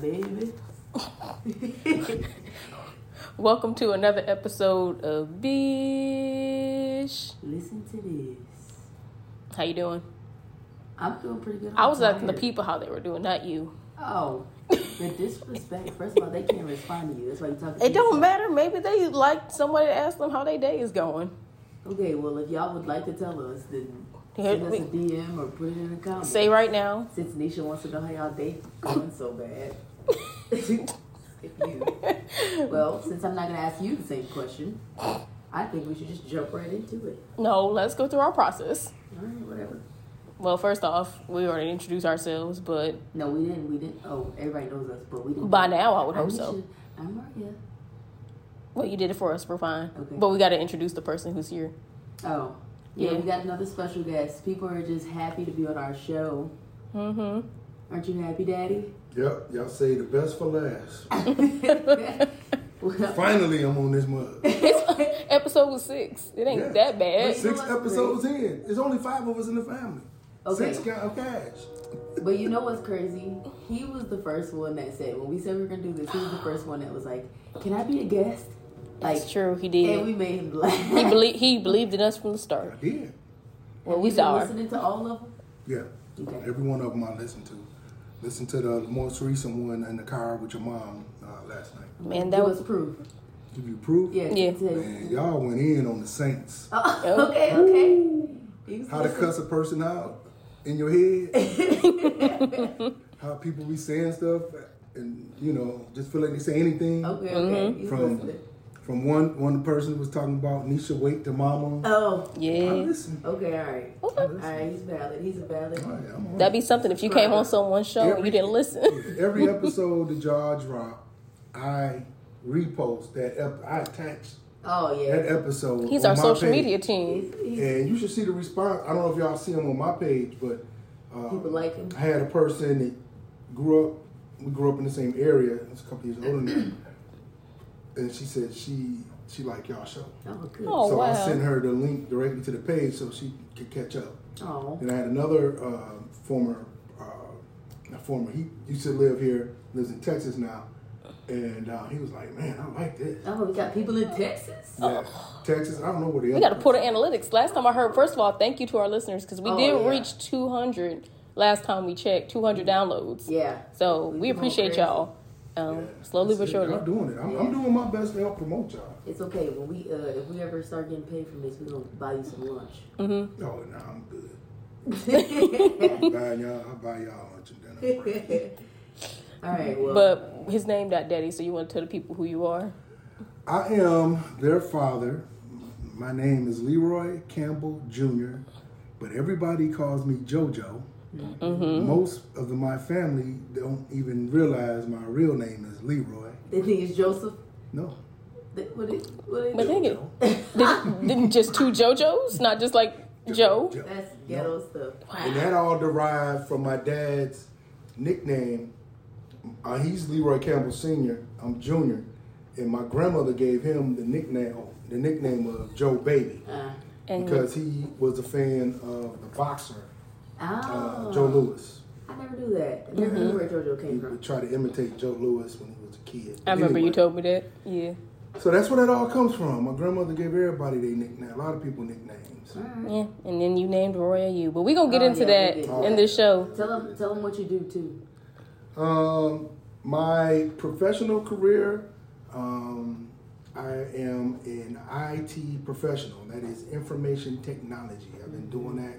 baby. Welcome to another episode of Bish. Listen to this. How you doing? I'm doing pretty good. I was I'm asking the people how they were doing, not you. Oh, the disrespect. First of all, they can't respond to you. That's why you talking. to It don't yourself. matter. Maybe they like somebody to ask them how their day is going. Okay, well, if y'all would like to tell us, then send us a DM or put it in the comments. Say right now. Since Neysha wants to know how y'all day going so bad. you. Well, since I'm not gonna ask you the same question, I think we should just jump right into it. No, let's go through our process. All right, whatever. Well, first off, we already introduced ourselves, but No, we didn't. We didn't. Oh, everybody knows us, but we didn't. by now I would oh, hope I'm so. Neysha. I'm Maria. Well, you did it for us. We're fine. Okay. But we got to introduce the person who's here. Oh, yeah, Yeah. we got another special guest. People are just happy to be on our show. Mm-hmm. Aren't you happy, Daddy? Yep, y'all say the best for last. Well, Finally, I'm on this mug. Episode was six. It ain't Yeah. that bad. Six what's episodes in. There's only five of us in the family. Okay. Six count of cash. but you know what's crazy? He was the first one that said when we said we were gonna do this. He was the first one that was like, "Can I be a guest?" Like, That's true. He and did. we made him laugh. He believed. He believed in us from the I start. did. Well, we You been saw. listening to all of them. Yeah. Okay. Every one of them I listened to. Listened to the most recent one in the car with your mom uh, last night. Man, that Give was proof. Give you proof? Yeah. Yeah. you. Man, y'all went in on the Saints. Oh, okay. Okay. How to cuss a person out in your head. How people be saying stuff and, you know, just feel like they say anything. Okay. Okay. Mm-hmm. From listening. From one one person was talking about Neysha wait to mama. Oh. I yeah. listen. Okay. All right. Okay. All right. He's valid. He's a valid. All right, That'd be something if you came on someone's show and you didn't listen. Every episode the y'all drop, I repost that. Ep- I attach Oh yeah. that episode. He's on our my social page. media team. He's, he's, and you should see the response. I don't know if y'all see him on my page, but uh, people like him. I had a person that grew up. We grew up in the same area. It's a couple years older than me, and she said she she liked y'all show. Oh good. Oh, so I sent her the link directly to the page so she could catch up. Oh. Then I had another uh, former, uh, not former, he used to live here, lives in Texas now. And uh, he was like, man, I like this. Oh, we got people in Texas. Yeah, Texas, I don't know where they We got to put in analytics. Last time I heard, first of all, thank you to our listeners because we Oh, did yeah. reach 200 last time we checked, 200 downloads. Yeah. So we appreciate y'all. Um, slowly but surely. I'm doing it. I'm, I'm doing my best to help promote y'all. It's okay. When we uh, if we ever start getting paid from this, we're gonna buy you some lunch. Mm-hmm. Oh, no, I'm good. buy y'all, I'll buy y'all lunch and dinner. All right. Well. But his name not daddy, so you want to tell the people who you are? I am their father. My name is Leroy Campbell Jr., but everybody calls me JoJo. Mm-hmm. Most of the, my family don't even realize my real name is Leroy. they think it's Joseph. No. They, what it, what it, But dang it. Did, didn't just two JoJos? Not just like Joe? That's ghetto stuff. And that all derived from my dad's nickname. Uh, he's Leroy Campbell Sr., I'm Junior. And my grandmother gave him the nickname the nickname of Joe Baby Uh, because he was a fan of the boxer oh. uh, Joe Louis. I never knew that. I never knew where JoJo He came from. would try to imitate Joe Louis when he was a kid. I remember you told me that. Yeah. So that's where that all comes from. My grandmother gave everybody their nickname. A lot of people nicknames. All right. Yeah. And then you named Royia you. But we're going to get Oh, into yeah, that we did. in this show. Tell them, tell them what you do too. Um, my professional career, um, I am an IT professional. That is information technology. I've been doing that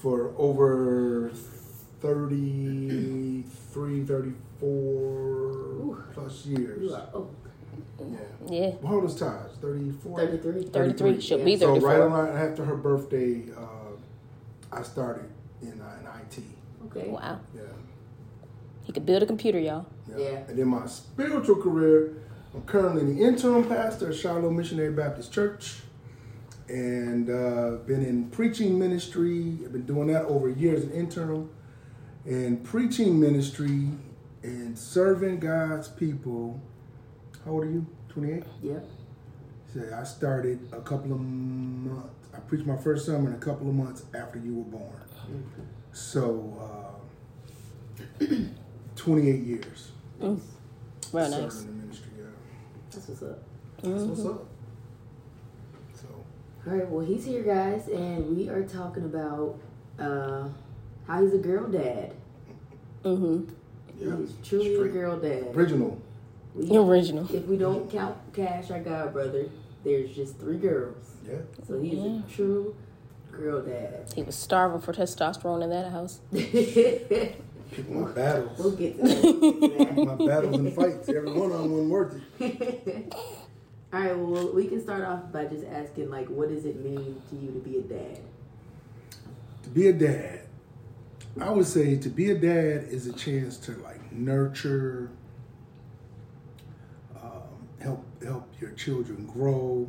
for over 33, 34 plus years. You are oh, Yeah. Yeah. How old is Taj? 34? 33. 33. She'll be Yeah. So right around after her birthday, uh, I started in, uh, in IT. Okay. Wow. Yeah. He could build a computer, y'all. Yeah. And then my spiritual career, I'm currently the interim pastor at Shiloh Missionary Baptist Church. And uh, been in preaching ministry. I've been doing that over years in interim. And preaching ministry and serving God's people. How old are you? 28? Yeah. Say I started a couple of months. I preached my first sermon a couple of months after you were born. So, uh, 28 years. Real serving nice. in the ministry. Yeah, That's what's up. that's what's up. So All right, well, he's here, guys, and we are talking about uh, how he's a girl dad. Mm-hmm. yeah, he's truly straight. a girl dad. original. We, Original. if we don't count Cash, our god brother, there's just three girls. Yeah, So he's Yeah. a true girl dad. He was starving for testosterone in that house. we'll pick my battles. We'll get to that. my battles and fights. Every one of them wasn't worth it. All right, well, we can start off by just asking, like, what does it mean to you to be a dad? To be a dad, I would say to be a dad is a chance to like nurture, um, help help your children grow,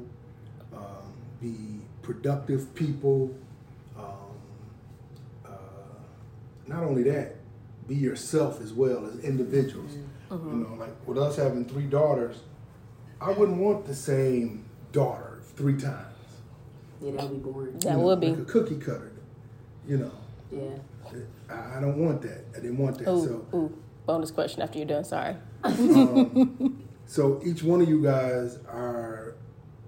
um, be productive people. Um, uh, not only that, be yourself as well as individuals. You know, like with us having three daughters, I wouldn't want the same daughter three times. Yeah, that would be boring. That You know, would be. like a cookie cutter. You know, Yeah. I, I don't want that. I didn't want that. Ooh, So, ooh. Bonus question after you're done. Sorry. um, so each one of you guys are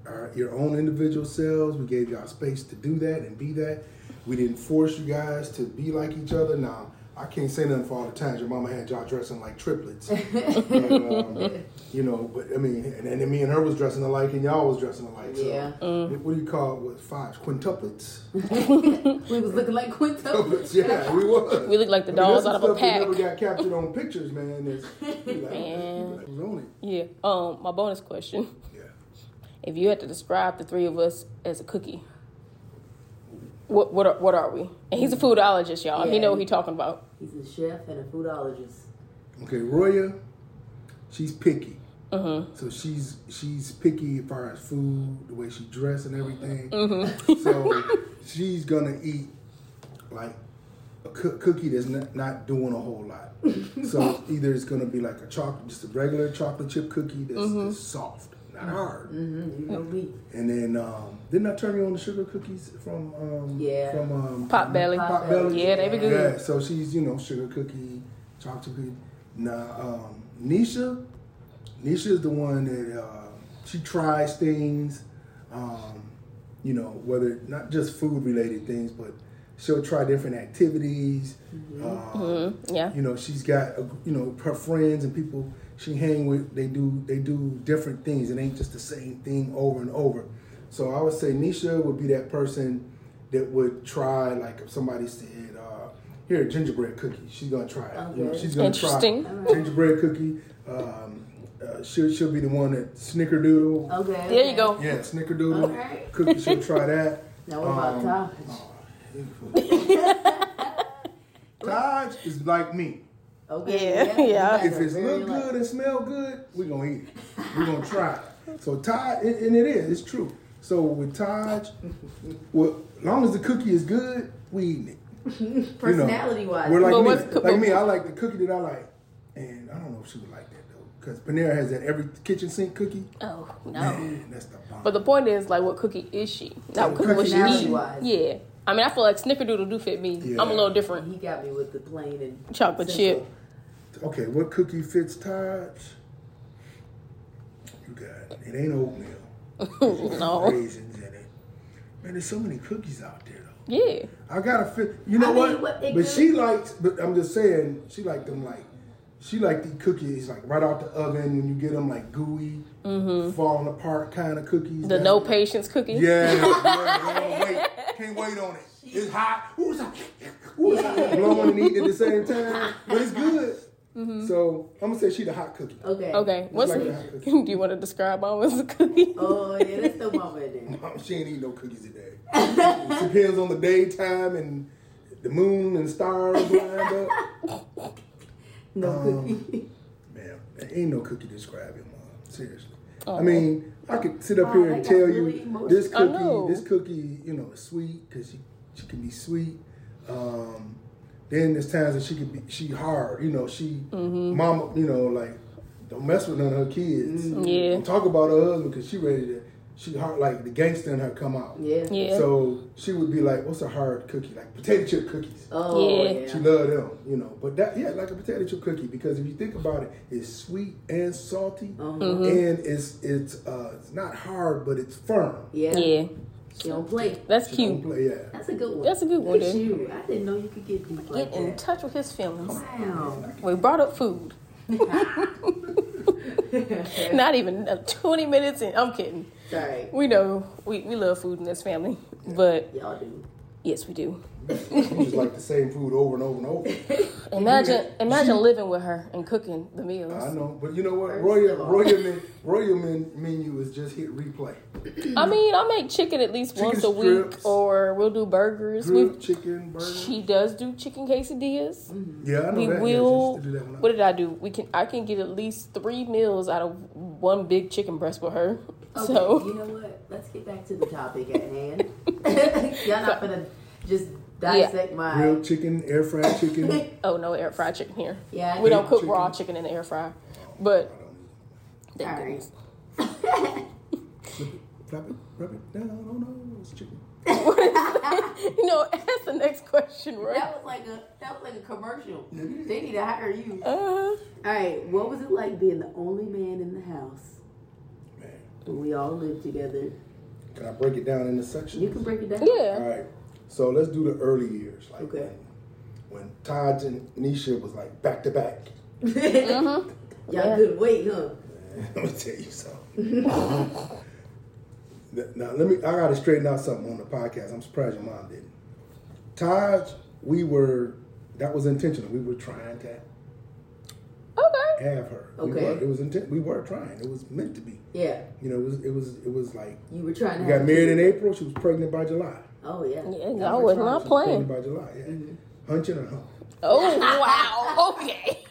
are your own individual selves. We gave y'all space to do that and be that. We didn't force you guys to be like each other. Now, I can't say nothing for all the times your mama had y'all dressing like triplets. And, um, you know, but I mean, and, and then me and her was dressing alike, and y'all was dressing alike. So, Yeah. what, what do you call it? What five quintuplets? we was looking like quintuplets. Quintuplets, yeah, we was. We looked like the I mean, dolls out of a stuff that pack. never got captured on pictures, man. It's, you like, Man. you like, who's on it? Yeah. Um, my bonus question. Yeah. If you had to describe the three of us as a cookie, what what are, what are we? And he's a foodologist, y'all. He Yeah. know what he talking about. He's a chef and a foodologist. Okay, Royia, she's picky. Mm-hmm. So she's she's picky as far as food, the way she dress and everything. Mm-hmm. So she's gonna eat like a coo- cookie that's not, not doing a whole lot. so either it's gonna be like a chocolate, just a regular chocolate chip cookie that's, Mm-hmm. that's soft, not hard. Mm-hmm. You know me. And then um, didn't I turn you on the sugar cookies from um, Yeah. from um, Potbelly. Pot belly. Yeah, they be good. Yeah, so she's, you know, sugar cookie, chocolate cookie. Now, um, Neysha, Neysha is the one that uh, she tries things, um, you know, whether not just food related things, but she'll try different activities. Um, Mm-hmm. Yeah. you know, she's got, you know, her friends and people she hang with. They do they do different things. It ain't just the same thing over and over. So I would say Neysha would be that person that would try, like if somebody said, uh, "Here, gingerbread cookie," she's gonna try it. You know, she's gonna Interesting. try gingerbread cookie. Um, uh, she'll she'll be the one that snickerdoodle. Okay. There you go. Yeah, snickerdoodle Alright. cookie. She'll try that. Now what about Um, Taj? Taj is like me. Okay. Yeah, yeah. If are it's look like- good and smell good, we're gonna eat it. We're gonna try it. So Taj, and and it is, it's true. So with Taj, well, as long as the cookie is good, we eating it. Personality wise. We're like But me. what's co- like me, I like the cookie that I like, and I don't know if she would like that though, because Panera has that every kitchen sink cookie. Oh no. Man, that's the bomb. But the point is, like, what cookie is she? Not what cookie was she Personality wise. Yeah. I mean, I feel like Snickerdoodle do fit me. Yeah. I'm a little different. He got me with the plain and Chocolate simple. chip. okay, what cookie fits Taj? You got it. It ain't oatmeal. no. Raisins in it. Man, there's so many cookies out there though. Yeah. I gotta fit. You know I mean, what? what but could- she likes. But I'm just saying, she like them like. She like the cookies like right out the oven when you get them like gooey, falling apart kind of cookies. Mm-hmm. The that- no patience cookies. Yeah, yeah, yeah, wait, can't wait on it. It's hot. Ooh, it's hot. Ooh, it's hot. Blowing and eating at the same time, but it's good. So I'm gonna say she the hot cookie. Okay. Mm-hmm. Okay. What's like that cookie. do you want to describe mom as a cookie? Oh yeah, that's the mama in there. Mom, she ain't eat no cookies today. it depends on the daytime and the moon and stars lined up. No Um, cookie. Man, there ain't no cookie describing mom. Seriously. Oh. I mean, I could sit up Wow, here that and tell really you emotional. this cookie, this cookie, you know, is sweet because she she can be sweet. Um, then there's times that she could be she hard. You know, she Mm-hmm. mama. You know, like don't mess with none of her kids. Yeah. Don't talk about her husband because she ready to she hard like the gangster in her come out. Yeah. Yeah. So she would be like, "What's a hard cookie? Like potato chip cookies." Oh Yeah. yeah. She loved them, you know. But that, yeah, like a potato chip cookie, because if you think about it, it's sweet and salty, Uh-huh. Mm-hmm. and it's it's uh it's not hard, but it's firm. Yeah. Yeah, She don't play. that's She don't cute. play, yeah. That's a good one. That's a good one, Look dude. you. I didn't know you could get deep like in that. touch with his feelings. Wow. We brought up food. Not even uh, 20 minutes in. I'm kidding. Sorry. We know we, we love food in this family, but Y'all do. Yes, we do. You just like the same food over and over and over. Imagine imagine living with her and cooking the meals. I know, but you know what? First Royal of Royal men, Royal men menu is just hit replay. I mean, I make chicken at least Chicken once a week, or we'll do burgers. We Grilled chicken burger. she does do chicken quesadillas. Mm-hmm. yeah, I know We that. Will. she used do that What did I do? We can. I can get at least three meals out of one big chicken breast with her. Okay, So you know what? Let's get back to the topic at hand. Y'all not gonna just dissect my. Grilled chicken, air fried chicken. oh no, air fried chicken here. Yeah. I We don't cook chicken. raw chicken in the air fryer, but thank All right. goodness. Flip it, flap it, rub it down. Oh no, it's chicken. you know, ask the next question, right? That was like a that was like a commercial. They need to hire you. Uh, All right, what was it like being the only man in the house Man, when we all lived together? can I break it down into sections? You can break it down. Yeah. All right. So let's do the early years, like Okay. when, when Todd and Neysha was like back to back. Mm-hmm. Y'all Yeah. couldn't wait, huh? Let me tell you something. now let me. I got to straighten out something on the podcast. I'm surprised your mom didn't. Todd, we were. That was intentional. We were trying to Okay. have her. We Okay. were, it was intent. We were trying. It was meant to be. Yeah, You know, it was. It was. It was like you were trying to we have got married in. April. She was pregnant by July. Oh yeah. Yeah, She y'all was not was playing. Pregnant by July. Yeah. Mm-hmm. Hunching or hump. Oh wow. Okay.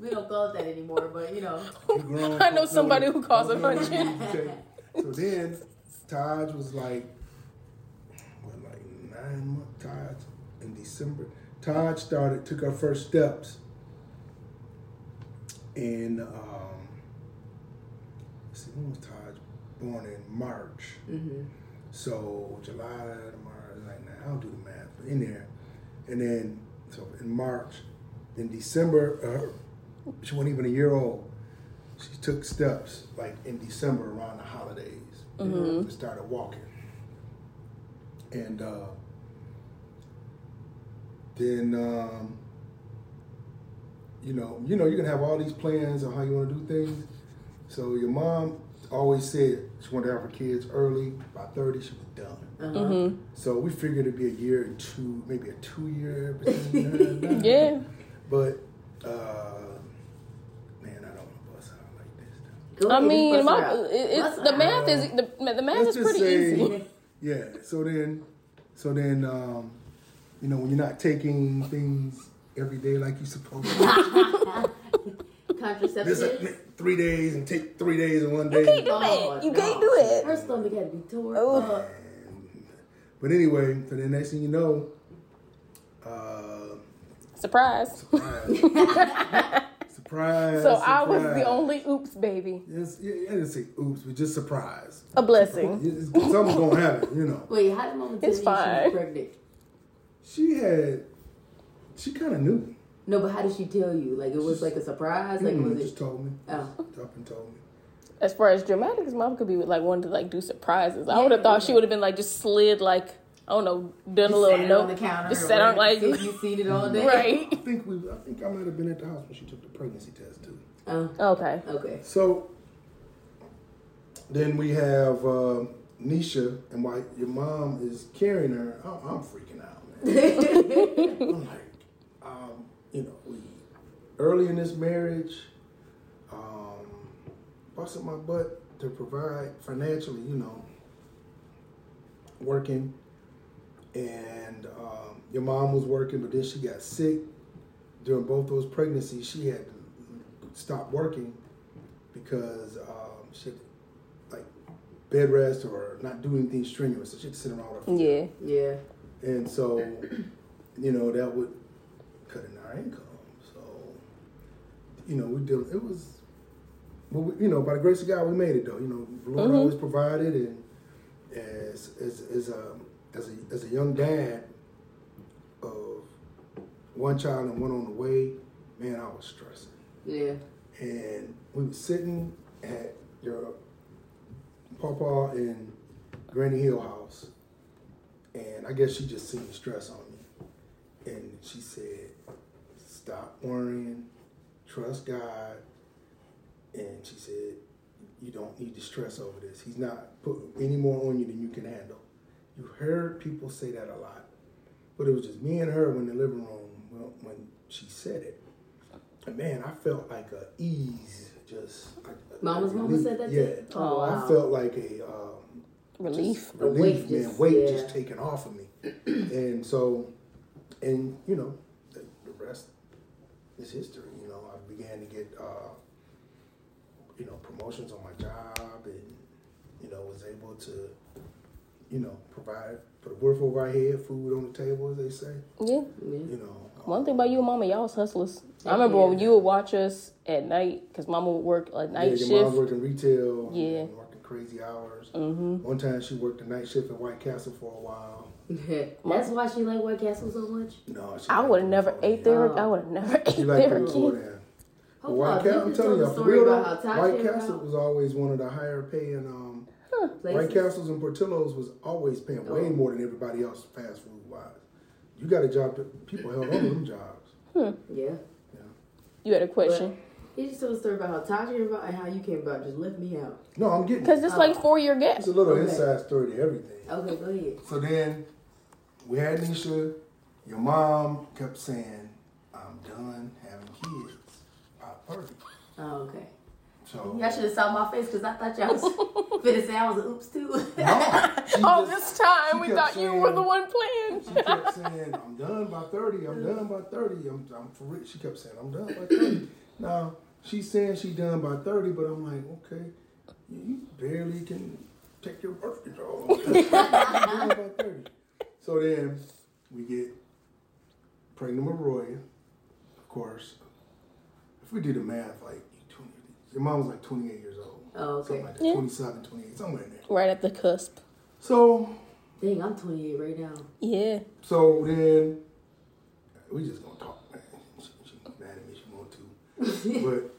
We don't call it that anymore, but you know. Grown I know somebody what- who calls it know hunching. you say. So then, Taj was like, what, like nine months. Taj in December. Taj started, took her first steps, in um, let's see, when was Taj born? In March? hmm So July to March, like now I don't do the math, but in there, and then so in March, in December, uh, she wasn't even a year old. She took steps like in December around the holidays and started walking, and uh, then um, you know, you know, you can have all these plans on how you want to do things. So your mom always said she wanted to have her kids early. By thirty, she was done. Uh-huh. Mm-hmm. So we figured it'd be a year and two, maybe a two year between her and done. Yeah. But uh, man, I don't want to bust out like this. Go I ahead, mean, my, out. it, it's Bust the her math is the, the math Let's is pretty say- easy. Yeah. So then, so then, um, you know, when you're not taking things every day like you're supposed to. Contraceptive. This three days and take three days in one day. You can't day. do Oh, that. You no. can't do it. Her stomach had to be torn Oh. up. But anyway, so the next thing you know, uh, Surprise. surprise, surprise. So I was the only oops baby. Yes, yeah, I didn't say oops, but just surprise. A blessing. It's- Something's gonna happen, you know. Wait, how did mama tell It's you she was pregnant? She had, she kind of knew. No, but how did she tell you? Like it was like a surprise? Like Mm, was just it? told me. Oh. Up and told me. As far as dramatic as mom could be, like wanting to like do surprises. I would have thought she would have been like just slid like I don't know, done a little sat note, on the counter. just or sat on whatever. like See, you seen it all day. right. I think we. I think I might have been at the house when she took the pregnancy test too. Oh, Okay. okay. So then we have uh, Neysha, and why your mom is carrying her, I'm, I'm freaking out, man. I'm like, you know, we early in this marriage, um, busting my butt to provide financially, you know, working, and um, your mom was working, but then she got sick during both those pregnancies. She had to stop working because um, she had, like bed rest or not do anything strenuous, so she had to sit around her Yeah. Yeah. and so, you know, that would cut in our income. So, you know, we did. It was, but we, you know, by the grace of God, we made it though. You know, the Lord Mhm. always provided, and as as as a as a as a young dad of one child and one on the way, man, I was stressing. Yeah. And we were sitting at your Papa and Granny Hill house, and I guess she just seen the stress on me, and she said, "Stop worrying, trust God." And she said, "You don't need to stress over this. He's not putting any more on you than you can handle." You heard people say that a lot, but it was just me and her in the living room when, when she said it. And man, I felt like a ease, just. a- a Mama's mama said that Yeah. you? Oh, wow. I felt like a um, Relief. just A relief, weight man, just- weight yeah. just taken off of me. and so, and you know, the, the rest is history. You know, I began to get, uh, you know, promotions on my job, and you know, was able to, you know, provide put a roof over our head, food on the table, as they say. Yeah. Yeah. You know, One thing about you and Mama, y'all was hustlers. I remember when you would watch us at night because Mama would work a night shift. yeah, your mom's shift. working retail, Yeah. and working crazy hours. Mm-hmm. One time she worked the night shift at White Castle for a while. That's why she like White Castle so much. No, I would have never ate there. Oh. I would have never ate there again. then. But Hold White Castle, I'm telling you, for real though, White Castle how- was always one of the higher paying. Um, White Castles and Portillo's was always paying way Oh. more than everybody else fast food wise. You got a job that people held on to them jobs. Hmm. Yeah. You had a question. He just told a story about how Tasha came about and how you came about. Just left me out. No, I'm getting Because it. it's like four year gap. It's a little Okay. inside story to everything. Okay, go ahead. So then we had Neysha. Your mom kept saying, "I'm done having kids by 30." Oh, okay. So Y'all should have saw my face because I thought y'all was finna say I was an oops too. No, she Oh, just- this time we kept thought you were the one She kept saying, I'm done by 30, I'm done by 30, I'm, I'm for real. She kept saying, I'm done by 30. now, she's saying she's done by 30, but I'm like, okay, you, you barely can take your birth control. I'm done by 30. So then we get pregnant with Roy, of course. If we do the math, like, 20, your mom was like 28 years old. Oh, okay. Something like that, Yeah. 27, 28, somewhere in there. Right at the cusp. So Dang, I'm 28 right now. Yeah. So then we just gonna talk, man. She, she mad at me, she want to.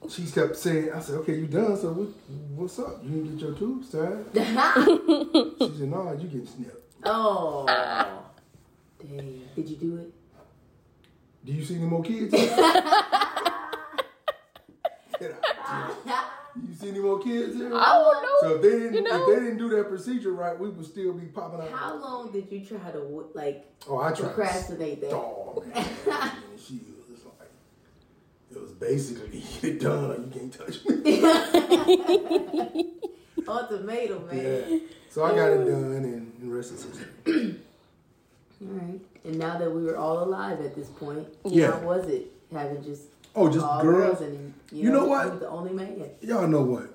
But she kept saying, I said, okay, you done, so what, what's up? You didn't get your tubes tied? She said, no, you getting snipped. Oh. Dang. Did you do it? Do you see any more kids? You see any more kids here? I don't know. So if they didn't, You know? if they didn't do that procedure right, we would still be popping out. How long did you try to like Oh, I tried. procrastinate that? Dog, man. And she was like, it was basically get it done or you can't touch me. Ultimatum, man. Yeah. So I got it done, and the rest is history. All right. And now that we were all alive at this point, Yeah. how was it having just Oh, just all girls. girls and you, You know know, what? the only man? Y'all know what?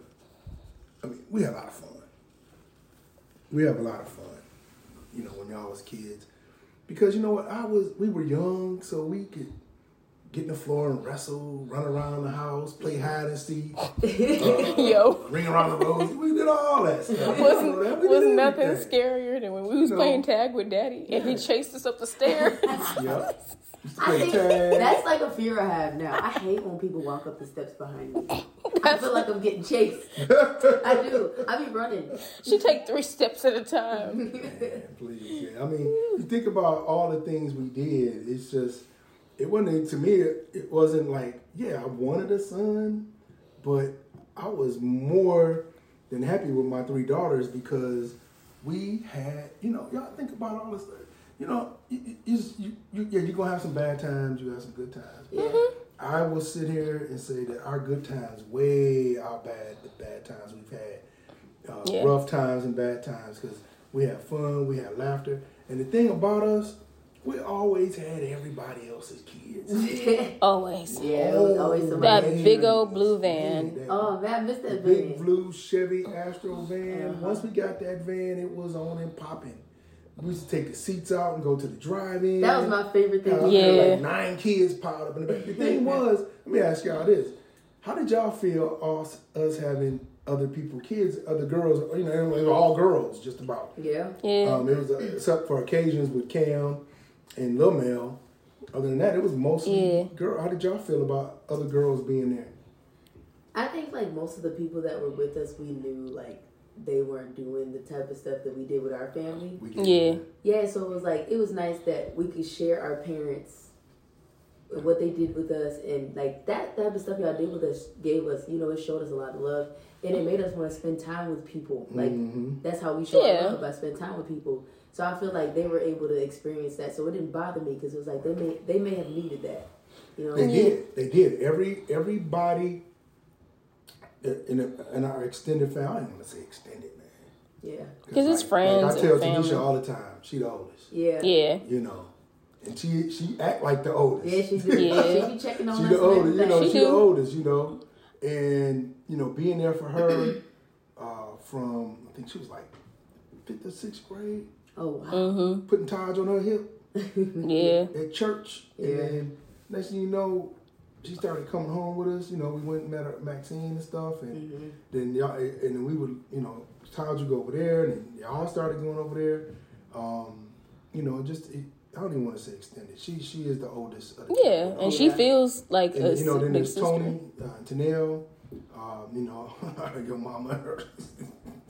I mean, we had a lot of fun. We have a lot of fun. You know, when y'all was kids, because you know what? I was. We were young, so we could get in the floor and wrestle, run around the house, play hide and seek, uh, Yo. ring around the rose. We did all that stuff. Wasn't, was nothing everything. scarier than when we was No. playing tag with daddy and he chased us up the stairs. Yep. I think tag. that's like a fear I have now. I hate when people walk up the steps behind me. I feel like I'm getting chased. I do. I be running. she take three steps at a time. Man, please. Yeah. I mean, you think about all the things we did. It's just, it wasn't to me. It, it wasn't like, yeah, I wanted a son, but I was more than happy with my three daughters because we had, you know, y'all think about all this stuff. You know, you, you, you, you, yeah, you're gonna have some bad times. You have some good times. Yeah. I will sit here and say that our good times way out bad the bad times we've had. Uh, Yeah. Rough times and bad times because we had fun, we had laughter. And the thing about us, we always had everybody else's kids. Always. Yeah, it was always Oh, somebody. That big old blue van. that Oh man, I missed the that big van. blue Chevy Astro van. Uh-huh. Once we got that van, it was on and popping. We used to take the seats out and go to the drive-in. That was my favorite thing. Uh, to Yeah. like nine kids piled up in the back. The thing was, let me ask y'all this: How did y'all feel us us having other people, kids, other girls? You know, it was all girls, just about. Yeah. Yeah. Um, it was uh, except for occasions with Cam and Lil Mel. Other than that, it was mostly Yeah. girl. How did y'all feel about other girls being there? I think like most of the people that were with us, we knew like they weren't doing the type of stuff that we did with our family. Yeah. Yeah, so it was like it was nice that we could share our parents what they did with us and like that type of stuff y'all did with us gave us, you know, it showed us a lot of love and it made us want to spend time with people. Like Mhm. that's how we show Yeah. love by spending time with people. So I feel like they were able to experience that, so it didn't bother me because it was like they may they may have needed that, you know. They did. They did. Every everybody in, a, in our extended family. I don't want to say extended, man. Yeah, 'Cause it's friends Like I tell and. Tanisha all the time. She the oldest. yeah, yeah. You know, and she she act like the oldest. Yeah, she did. Yeah. She be checking on she us. the oldest. You know, everything. She she, the oldest. You know, and you know, being there for her uh, from I think she was like fifth or sixth grade, Oh wow. Mm-hmm. putting Taj on her hip. Yeah. at church, and then next thing you know, she started coming home with us. You know, we went and met her Maxine and stuff, and Mhm. then y'all, and then we would, you know, Todd would go over there, and then y'all started going over there. Um, you know, just it, I don't even want to say extended. She she is the oldest. Of the Yeah. couple. And she Yeah. feels like And, a you know, then there's sister. Tony, uh, Tanel, um, you know, your mama.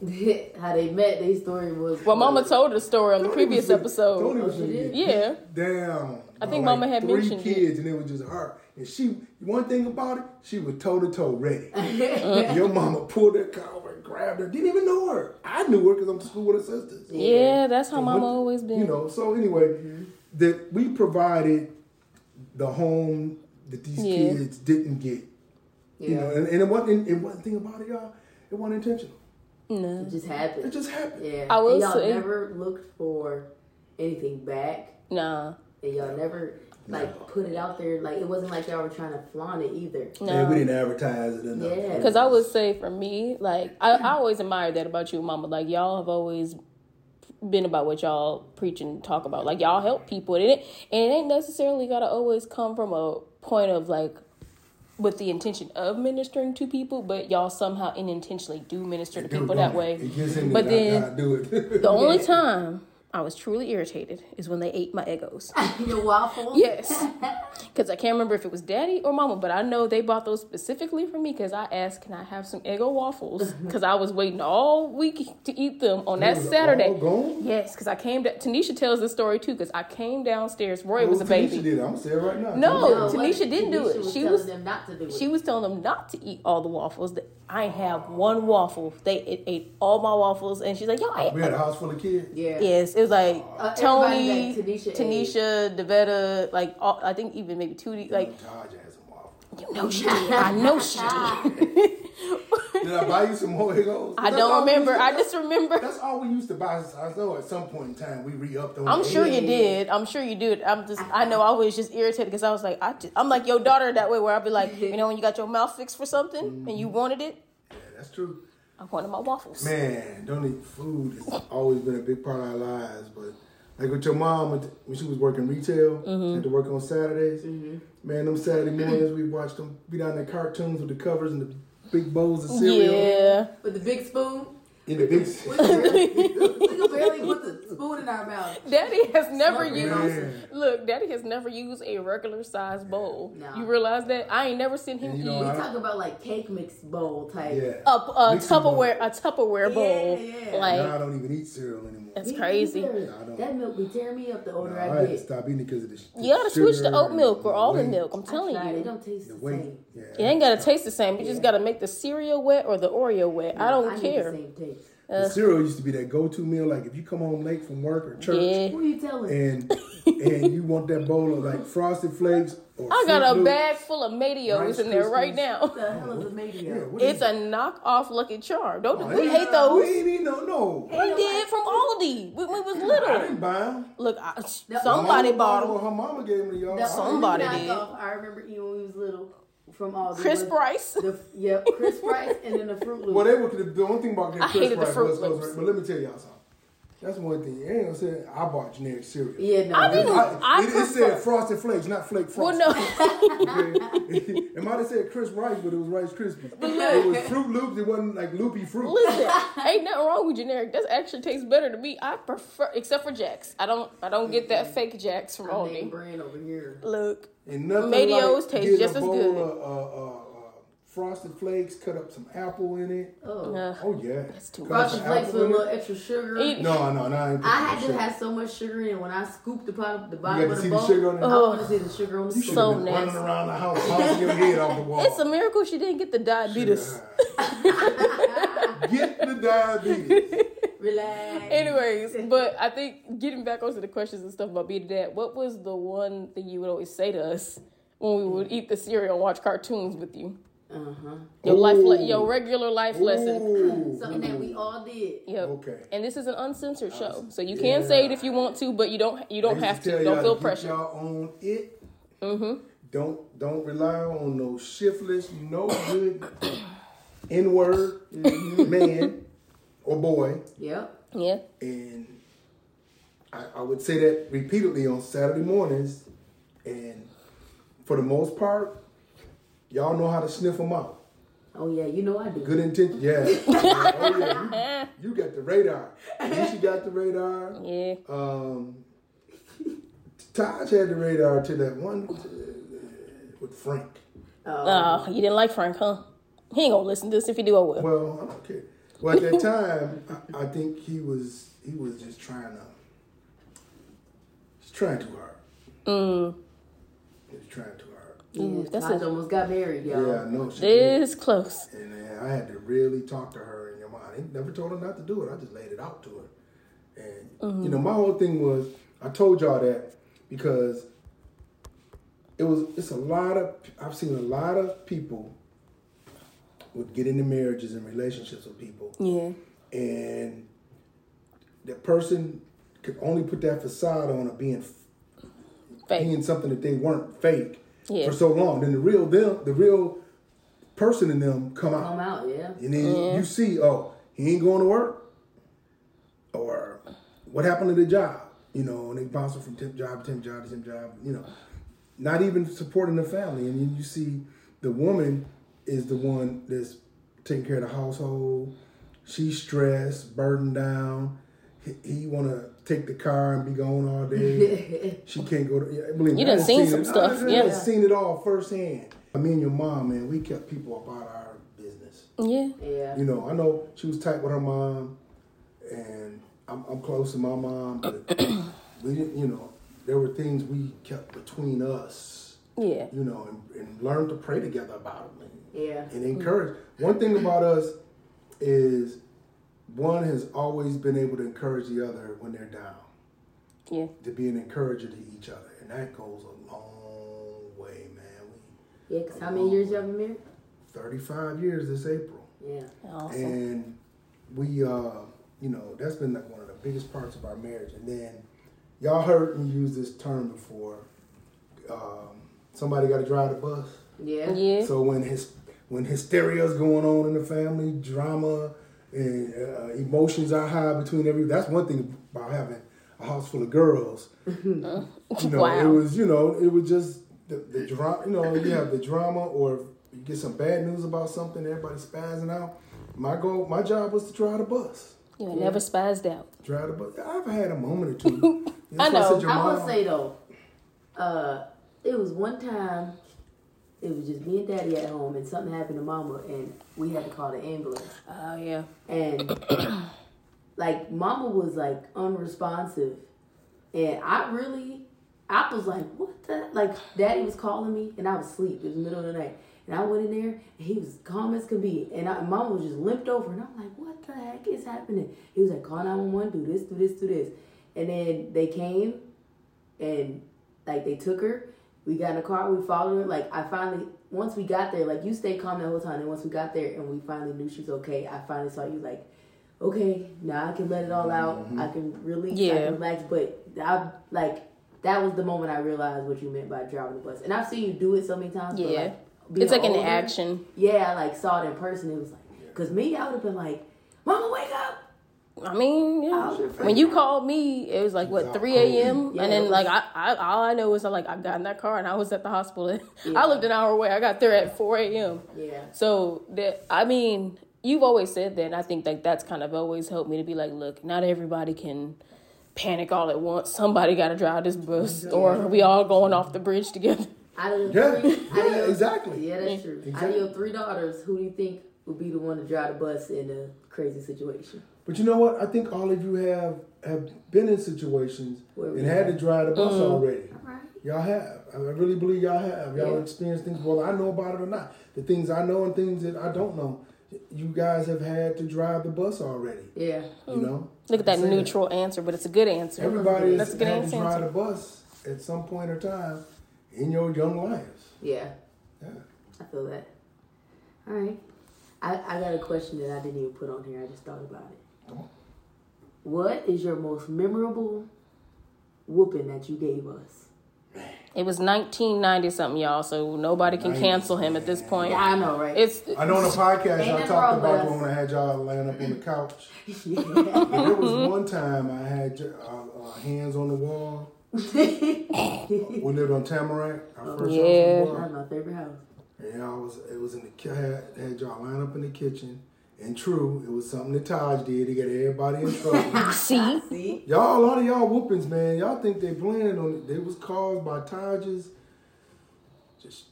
How they met, their story was. Well, Mama told the story on the previous was- episode. Tony was Oh. Yeah. Damn. I think by Mama had three mentioned it. kids, and it was just her. And she, one thing about it, she was toe to toe ready. Uh-huh. Your mama pulled her car over and grabbed her. Didn't even know her. I knew her because I'm to school with her sisters. Yeah, that's how So Mama what- always been. You know. So anyway, that we provided the home that these Yeah. kids didn't get. You know, Yeah. and, and it wasn't. And one thing about it, y'all, it wasn't intentional. No. It just happened. It just happened. Yeah. I will and y'all say- never looked for anything back. Nah. And y'all never like put it out there. Like it wasn't like y'all were trying to flaunt it either. No. And we didn't advertise it enough. Yeah. Because I would say for me, like I, I always admired that about you, Mama. Like y'all have always been about what y'all preach and talk about. Like y'all help people, and it and it ain't necessarily gotta always come from a point of like with the intention of ministering to people, but y'all somehow unintentionally do minister to people that way. it? It gets in But then- gotta do it. The only time I was truly irritated is when they ate my Eggos. Your waffles. Yes. Because I can't remember if it was daddy or mama, but I know they bought those specifically for me because I asked, can I have some Eggo waffles? Because I was waiting all week to eat them on that Saturday. Yes, because I came to, Tanisha tells the story too because I came downstairs. Roy oh, was a Tanisha baby. Did it. I'm gonna say it right now. No. No, Tanisha what- didn't do it. Was She was telling them not to do it. She was telling them not to eat all the waffles. That I have one waffle. They it, ate all my waffles, and she's like, "Yo, I We had a house full of kids. yeah. Yes, it was like Uh, Tony, everybody that Tanisha ate. Tanisha, Devetta, like all, I think even maybe Tootie. Like Taj had some waffles. you know she did. I know she did. Did I buy you some more Eggos? I don't remember. used I just remember. That's all we used to buy. I know at some point in time we re-upped on. I'm sure Eggos. you did. I'm sure you did. I'm just. I know I was just irritated because I was like, I just, I'm like your daughter that way where I'd be like, you know, when you got your mouth fixed for something and you wanted it, Yeah, that's true. I wanted my waffles. Man, don't eat food It's always been a big part of our lives. But like with your mom, when- when she was working retail, Mm-hmm. had to work on Saturdays. Man, them Saturday mornings we watched them be down there cartoons with the covers and the big bowls of cereal Yeah. With the big spoon. In the big. We could barely, we could barely put the spoon in our mouth. Daddy has never Smoking used. Man. Look, Daddy has never used a regular size bowl. No. You realize that? I ain't never seen him And you eat know, We I- talk about like cake mix bowl type. Yeah. a, a uh, Mixing bowl. Tupperware a Tupperware bowl. Yeah, yeah. Like now I don't even eat cereal anymore. That's crazy. either. That milk be tearing me up the older No, I I had to get. stop eating because of the. sh- you gotta switch to oat milk and or the almond milk. I'm telling tried. It you. don't taste The the same. Yeah. It ain't gotta taste the same. You just gotta make the cereal wet or the Oreo wet. I don't need care. The same taste. Uh, the cereal used to be that go-to meal. Like if you come home late from work or church, Yeah. Who you telling? and and you want that bowl of like frosted flakes or I got a bag full of Madios in there right now. What the hell is a media? Yeah, what is It's a knockoff Lucky Charm. Don't Oh, we ain't- ate those? We ain't eat no no. We did from Aldi when we was I little. didn't buy them. Look, I, That- somebody bought them. them. Her mama gave them to y'all. The Somebody only did. knockoff I remember eating when we was little from all the Chris was Price. The, yep, Crisp Rice and then the Fruit Loops. Well, they were the only thing about getting I Chris hated the Price Fruit was, was Loops. but let me tell y'all something. That's one thing. You ain't gonna say I bought generic cereal. Yeah, no. I mean, I, I it, it said Frosted Flakes, not Flake Well, Frosted. no. Okay? it might have said Crisp Rice, but it was Rice Krispies. It was Fruit Loops. It wasn't like loopy fruit. Listen, ain't nothing wrong with generic. That actually tastes better to me. I prefer, except for Jax. I don't. I don't get that fake Jax from Our Aldi. brand over here. Look, And nothing Medios like taste just a as bowl good. Of, uh, uh, uh, Frosted Flakes, cut up some apple in it. Oh. uh, Oh yeah, That's too Cut much. Frosted Flakes with a little extra sugar. Eat- No, no, no. I, ain't I had to sugar. have so much sugar in it when I scooped the, bottom, the bottom got of the bowl. the sugar on it. I Oh. want to see the sugar on the You soup. So have been running around the house, bouncing your head off the wall. it's a miracle she didn't get the diabetes. Get the diabetes. Relax. Anyways, but I think getting back onto the questions and stuff about being a dad, what was the one thing you would always say to us when we would eat the cereal and watch cartoons with you? Uh-huh. Your life, le- your regular life lesson. Something that we all did. Yep. Okay. And this is an uncensored show, so you can say it if you want to, but you don't. You don't have to. Don't y'all feel keep pressure. Y'all on it. Mm-hmm. Don't don't rely on no shiftless, no good N word Mm-hmm. man or boy. Yep. Yeah. And I, I would say that repeatedly on Saturday mornings. And for the most part, y'all know how to sniff them out. Oh yeah, you know I do. Good intention, yeah. Yeah, Oh yeah, you, you got the radar. Neysha got the radar. Yeah. Um, Taj had the radar to that one uh, with Frank. Oh, you didn't like Frank, huh? He ain't gonna listen to this if you do. I will. Well, I don't care. Well, at that time, I, I think he was he was just trying to. He's trying too hard. Mm. He was trying too hard. Yeah, that's Taj a- almost got married, y'all. Yeah, I know. She did. This close. And then I had to really talk to her and your mom. I never told her not to do it. I just laid it out to her. And you know, mm-hmm. my whole thing was I told y'all that because it was it's a lot of I've seen a lot of people would get into marriages and relationships with people Yeah. and the person could only put that facade on of being Fake. being something that they weren't fake Yeah. for so long. Then the real them, the real person in them come out. Come out, yeah. And then you see, oh, he ain't going to work. Or what happened to the job? You know, and they bouncing from temp job to temp job to temp job, you know. Not even supporting the family. And then you see the woman is the one that's taking care of the household. She's stressed, burdened down. He, he wanna take the car and be gone all day. she can't go to yeah, believe me. You I done seen it. some I stuff, done yeah. seen it all firsthand. Me and your mom, man, we kept people about our business. Yeah. Yeah. You know, I know she was tight with her mom, and I'm, I'm close to my mom, but we didn't, you know, there were things we kept between us, Yeah. you know, and, and learned to pray together about them and, Yeah. and encourage. One thing about us is one has always been able to encourage the other when they're down, Yeah. to be an encourager to each other, and that goes a long way, man. We Yeah, because how many years y'all been married? 35 years this April. Yeah. Awesome. And we, uh, you know, that's been like one of the biggest parts of our marriage. And then y'all heard me use this term before. Um, somebody got to drive the bus. Yeah. Yeah. So when his when hysteria's going on in the family, drama and uh, emotions are high between every. That's one thing about having a house full of girls. you know, Wow. it was you know it was just the, the drama. You know, you have the drama, or you get some bad news about something, everybody spazzing out. My goal, my job was to drive the bus. You ain't never spazzed out. Drive the bus. I've had a moment or two. I That's why know. said your I will say though, uh, it was one time. It was just me and Daddy at home, and something happened to Mama, and we had to call the ambulance. Oh yeah. And like Mama was like unresponsive, and I really, I was like, what the? Like Daddy was calling me, and I was asleep. It was the middle of the night, and I went in there, and he was calm as could be, and I, Mama was just limped over, and I'm like, what the heck is happening? He was like, call nine one one, do this, do this, do this, and then they came, and like they took her. We got in the car, we followed her. Like I finally, once we got there, like you stayed calm the whole time. And once we got there and we finally knew she's okay, I finally saw you like, okay, now I can let it all out. I mm-hmm. can release, I Yeah. can relax. But I like that was the moment I realized what you meant by driving the bus. And I've seen you do it so many times. but, Yeah. like, being It's like an action. Yeah, I like saw it in person. It was like, cause me, I would have been like, Mama, wake up. I mean, yeah. I was refreshing. When you called me, it was like what three a.m. Yeah, and then was- like I, I, all I know is I like I got in that car and I was at the hospital. Yeah. I lived an hour away. I got there at four a.m. Yeah. So that I mean, you've always said that, and I think like that's kind of always helped me to be like, look, not everybody can panic all at once. Somebody got to drive this bus, or we all going off the bridge together. Out of the Yeah, three, out of yeah, your- exactly. Yeah, that's true. Out of your three daughters, who do you think would be the one to drive the bus in a crazy situation? But you know what? I think all of you have have been in situations Where we and had to drive the bus mm. already. All right. Y'all have. I really believe y'all have. Y'all Yeah. experienced things, whether I know about it or not. The things I know and things that I don't know. You guys have had to drive the bus already. Yeah. You mm. know? Look at that Say neutral answer, but it's a good answer. Everybody That's has a good had to drive the bus at some point or time in your young lives. Yeah. Yeah. I feel that. All right. I, I got a question that I didn't even put on here. I just thought about it. Come on. What is your most memorable whooping that you gave us? It was 1990 something, y'all. So nobody can 90s, cancel him at this point. Yeah, I know, right? It's I know on the podcast Ain't y'all talked about us. when I had y'all laying up on the couch. yeah. There was one time I had uh, uh, hands on the wall. we lived on Tamarack, our first Yeah. house on the That's wall. my favorite house. And I was it was in the ki- had, had y'all line up in the kitchen. And true, it was something that Taj did to get everybody in trouble. see. See? y'all, a lot of y'all whoopings, man. Y'all think they playing on it. They was caused by Taj's just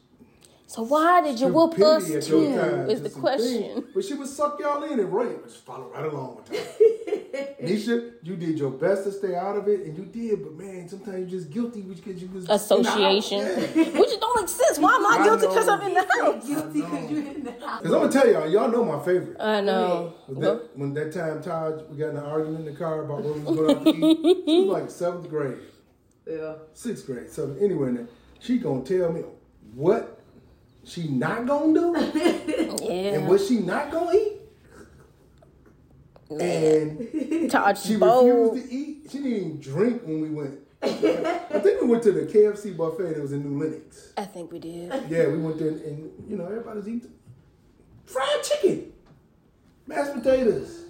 So why did you whoop us stupidity at your too? Is the Just some question. things. But she would suck y'all in and rape. Just follow right along with her. Neysha, you did your best to stay out of it, and you did. But man, sometimes you're just guilty because you was in the house. Association, Yeah. which don't exist. Why am I I guilty because. I'm in the house? Guilty because you're in the house. Cause I'm gonna tell y'all, y'all know my favorite. I know. Was that, when that time Taj, we got in an argument in the car about what we was going out to eat. She was like seventh grade, Yeah. sixth grade, seventh. Anyway, then she gonna tell me what she not gonna do and what she not gonna eat. And Todd she bold. refused to eat. She didn't even drink when we went. I think we went to the KFC buffet that was in New Lenox. I think we did. Yeah, we went there and, and you know everybody's eating fried chicken, mashed potatoes,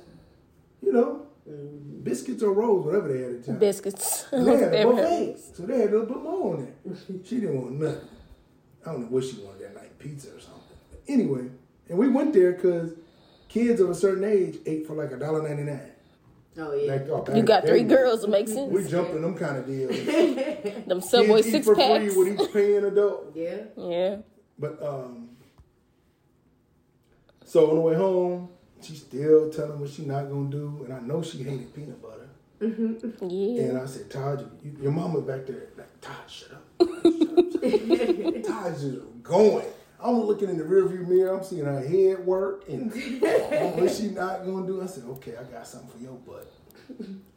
you know, mm-hmm. biscuits or rolls, whatever they had at the time. Biscuits. They had a buffet, so they had a little bit more on there. She didn't want nothing. I don't know what she wanted that night, pizza or something. But anyway, and we went there because kids of a certain age ate for like a dollar ninety nine. Oh, yeah. Like, oh, You got three girls. It makes sense. We sense. jumped in them kind of deals. Them Subway Kids eat six for packs. free with each paying adult. yeah. Yeah. But um, so on the way home, she's still telling what she not gonna do, and I know she hated peanut butter. Yeah. And I said, Todd, you, you, your mama back there, like Todd, shut up. Todd, shut up. Todd's just going. I'm looking in the rearview mirror. I'm seeing her head work, and what she not gonna do. I said, okay, I got something for your butt.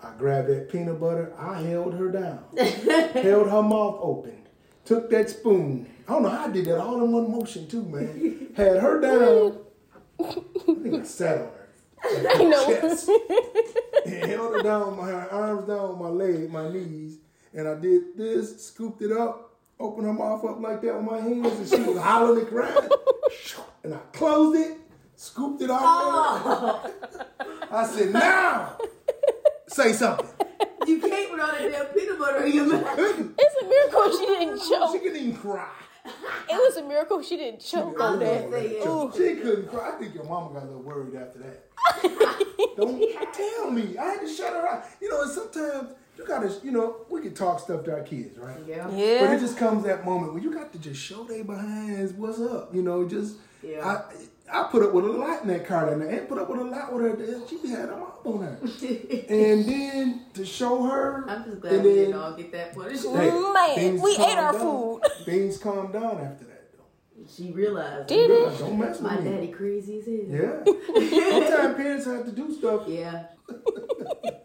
I grabbed that peanut butter. I held her down, held her mouth open, took that spoon. I don't know how I did that all in one motion too, man. Had her down. I think I sat on her. I know. Chest. and held her down, my arms down, my leg, my knees, and I did this, scooped it up, opened her mouth up like that with my hands, and she was hollering and crying. And I closed it, scooped it off. Oh. I said, "Now, say something." You can't with all that damn peanut butter in your mouth. It's a miracle she didn't choke. She choke. couldn't even cry. It was a miracle she didn't choke on that. say, She couldn't cry. I think your mama got a little worried after that. Don't tell me. I had to shut her out. You know, and sometimes you gotta, you know, we can talk stuff to our kids, right? Yeah. But it just comes that moment when you got to just show they behinds what's up. You know, just Yeah. I I put up with a lot in that car that night. And put up with a lot with her. She had a mom on her. and then to show her I'm just glad and we then- didn't all get that footage. Hey, Man, things we ate our down. food. Things calmed down after that though. She realized. Did it? Don't mess with My me. daddy crazy as hell. Yeah. Sometimes parents have to do stuff. Yeah.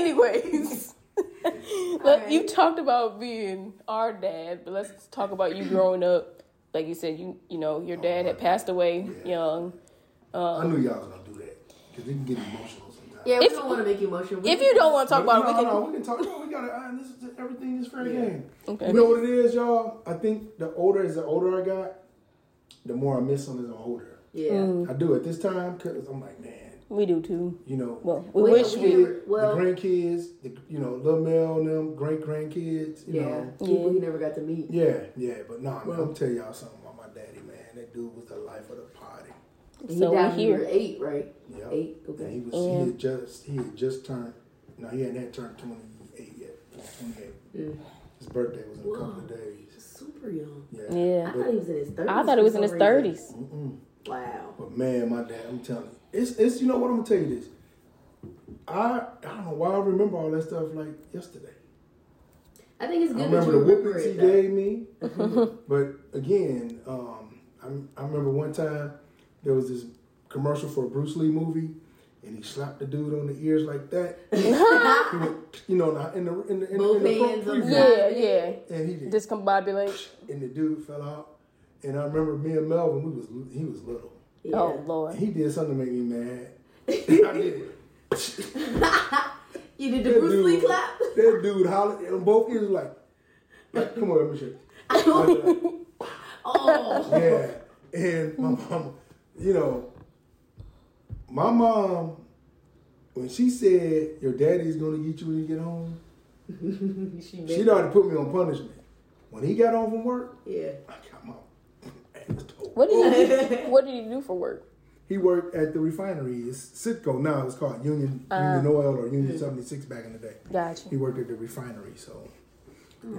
Anyways, Look, you talked about being our dad, but let's talk about you growing up. Like you said, you you know your dad had passed away young. I knew y'all was gonna do that because it can get emotional sometimes. Yeah, we If- don't want to make you emotional. We If you don't want to talk But about it, no, we can. no, we can talk. No, we gotta. Uh, this is everything is fair game. Okay. You know what it is, y'all? I think the older as the older I got, the more I miss them as I'm older. Yeah. Mm. I do at this time because I'm like, man, We do too. You know, Well, we Well, wish we we. well- the grandkids, the you know, little Mel and them great grandkids. You Yeah, know, people Yeah. you never got to meet. yeah, yeah. But nah, man, Well- I'm tell y'all something about my daddy, man. That dude was the life of the party. And he So we died here. were eight, right? Yeah, Eight, And he okay. was Yeah. he had just he had just turned. No, he hadn't had turned 28 yet. 28. Mm. His birthday was in a couple of days. Super young. Yeah. Yeah. I thought he was in his thirties. I thought it was in his thirties. Wow. But man, my dad, I'm telling you, it's it's you know what I'm gonna tell you this. I I don't know why I remember all that stuff like yesterday. I think it's I good that remember you the remember whippings he it. gave me. but again, um, I, I remember one time there was this commercial for a Bruce Lee movie, and he slapped the dude on the ears like that. he went, you know, in the in the in, the, in the hands pro- Yeah, yeah. and he did, Discombobulate. and the dude fell out. And I remember me and Melvin, we was he was little. Yeah. Oh Lord. He did something to make me mad. I did. You did the That Bruce Lee clap? That dude hollered, and both ears like, like, come on, let me show oh. you. Oh. Yeah, and my mama, you know, my mom, when she said your daddy's gonna get you when you get home, she she'd already put me on punishment. When he got home from work, Yeah. I got my ass told. What did he do? What did he do for work? He worked at the refinery. It's Citgo now. It's called Union Union Oil or Union Seventy Six back in the day. Gotcha. He worked at the refinery, so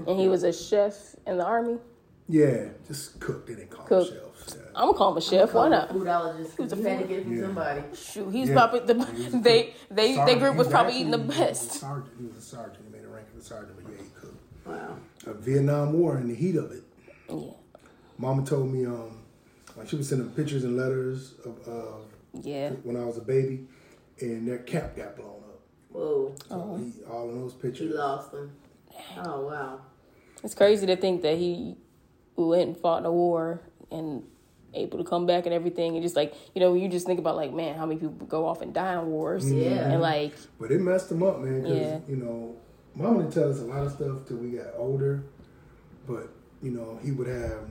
And he was a chef in the army. yeah, just cooked it and called Cook. shelves. Yeah. I'm gonna call him a chef. Why not? Foodologist. Who's a You had to get from Yeah. somebody. Shoot, he's Yeah. probably the He was a they cook. they they group He was probably eating the actually- he best. Sergeant. He was a sergeant. He made a rank of a sergeant, but yeah, he cooked. Wow. A Vietnam War in the heat of it. Yeah, Mama told me um, like she was sending pictures and letters of, of yeah. when I was a baby, and their cap got blown up. Whoa. So oh. he, all of those He pictures. lost them. Oh wow. It's crazy to think that he went and fought in a war and able to come back and everything, and just like you know, you just think about like, man, how many people go off and die in wars, mm-hmm. Yeah. and like, But it messed him up, man. Because Yeah. you know, mom didn't tell us a lot of stuff till we got older. But you know, he would have,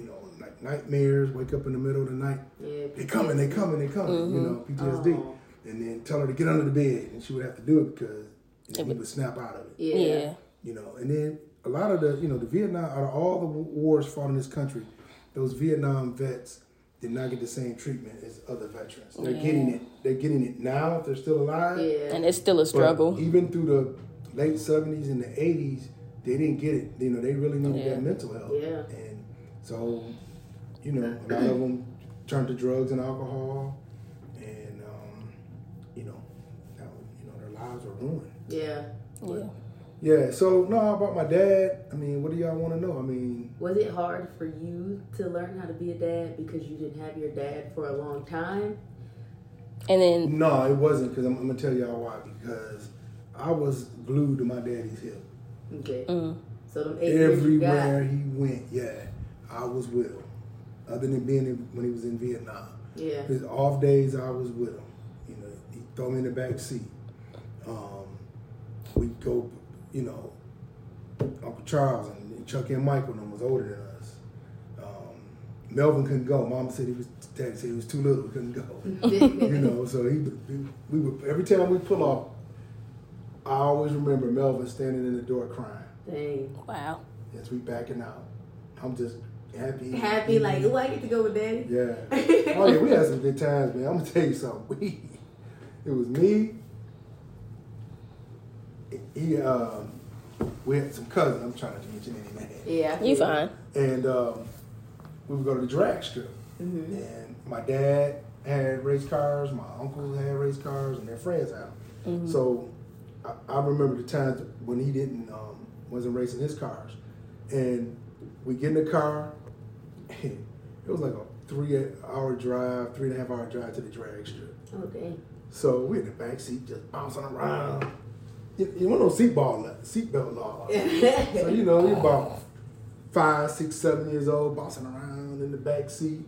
you know, like nightmares. Wake up in the middle of the night. Yeah. They coming, they coming, they coming. You know, PTSD. Oh. And then tell her to get under the bed, and she would have to do it because you know, he would snap out of it. Yeah. yeah, You know, and then a lot of the, you know, the Vietnam, out of all the wars fought in this country, those Vietnam vets did not get the same treatment as other veterans. They're Yeah. getting it. They're getting it now if they're still alive. Yeah. and it's still a But struggle. even through the late seventies and the eighties, they didn't get it. You know, they really needed Yeah. that mental health. Yeah. And so, you know, a lot of them turned to drugs and alcohol, and um, you know, that, you know, their lives were ruined. Yeah. Yeah, Yeah. So no, about my dad. I mean, what do y'all want to know? I mean, Was it hard for you to learn how to be a dad because you didn't have your dad for a long time? and then no, it wasn't because I'm, I'm gonna tell y'all why. Because I was glued to my daddy's hip. Okay. mm, So them eight you got. Everywhere he went, yeah, I was with him. Other than being in, when he was in Vietnam, Yeah. his off days I was with him. You know, he throw me in the back seat. Um, we go, you know, Uncle Charles and Chucky and Michael and them was older than us. Um, Melvin couldn't go. Mom said he was. Daddy said he was too little. He couldn't go. you know, so he, we would every time we pull off. I always remember Melvin standing in the door crying Dang. wow, as we backing out. I'm just happy. Happy, like, oh, I get to go with daddy. Yeah. Oh yeah, we had some good times, man. I'm gonna tell you something. We, it was me. He, um, we had some cousins. I'm trying to mention any name. Yeah. You feel fine. And um, we would go to the drag strip. Mm-hmm. And my dad had race cars. My uncles had race cars, and their friends had them. So I, I remember the times when he didn't um, wasn't racing his cars, and we get in the car. it was like a three-hour drive, three and a half hour drive to the drag strip. Okay. So we in the back seat just bouncing around. You, you want no seatbelt seatbelt law. so you know, we about five, six, seven years old, bouncing around in the back seat.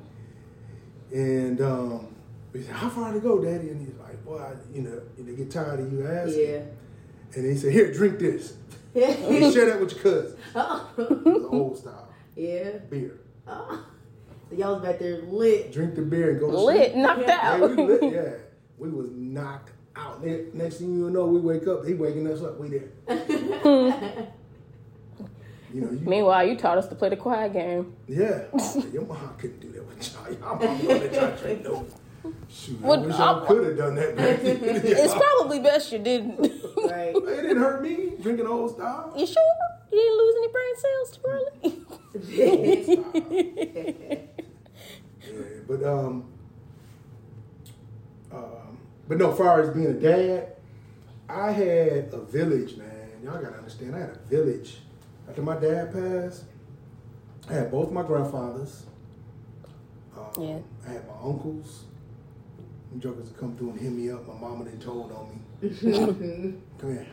And um, we said, "How far to go, Daddy?" And he's like, "Boy, I, you know, they get tired of you asking." Yeah. And he said, "Here, drink this. Share that with your cousin." oh. It was Old Style Yeah. beer. Oh. So y'all was back there lit. Drink the beer and go to Lit, sleep. knocked Yeah. Yeah, out. we lit, yeah. We was knocked out. Next thing you know, we wake up. He waking us up. We there. Hmm. you know, you, Meanwhile, you taught us to play the quiet game. yeah. Your mom couldn't do that with y'all. Y'all mom know that y'all drink no. Shoot, I What- wish y'all I'm- could have done that back then. It's probably best you didn't. Right. It didn't hurt me drinking Old Style. you sure? You didn't lose any brain cells too early? Yeah, but um, um, but no, far as being a dad, I had a village, man. Y'all gotta understand, I had a village. After my dad passed, I had both my grandfathers. Um, Yeah. I had my uncles. Them jokers would come through and hit me up. My mama didn't told on me. Come here.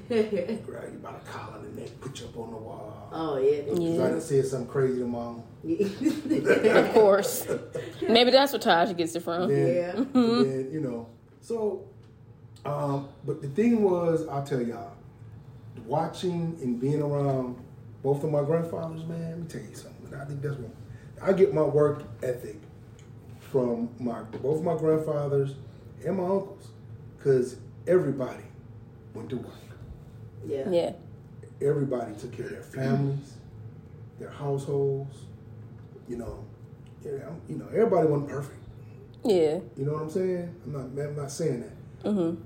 Grab you by the collar and the neck, put you up on the wall. oh yeah. Cause I done said something crazy to mom. of course. Maybe that's what Taj gets it from. Then, Yeah. and then, you know, so, um, but the thing was, I'll tell y'all, watching and being around both of my grandfathers, man, let me tell you something. I think that's what I get my work ethic from my both my grandfathers and my uncles, because everybody went to work. Yeah. Yeah. Everybody took care of their families, their households. You know, you know, everybody wasn't perfect. Yeah. You know what I'm saying? I'm not. I'm not saying that. Mm-hmm.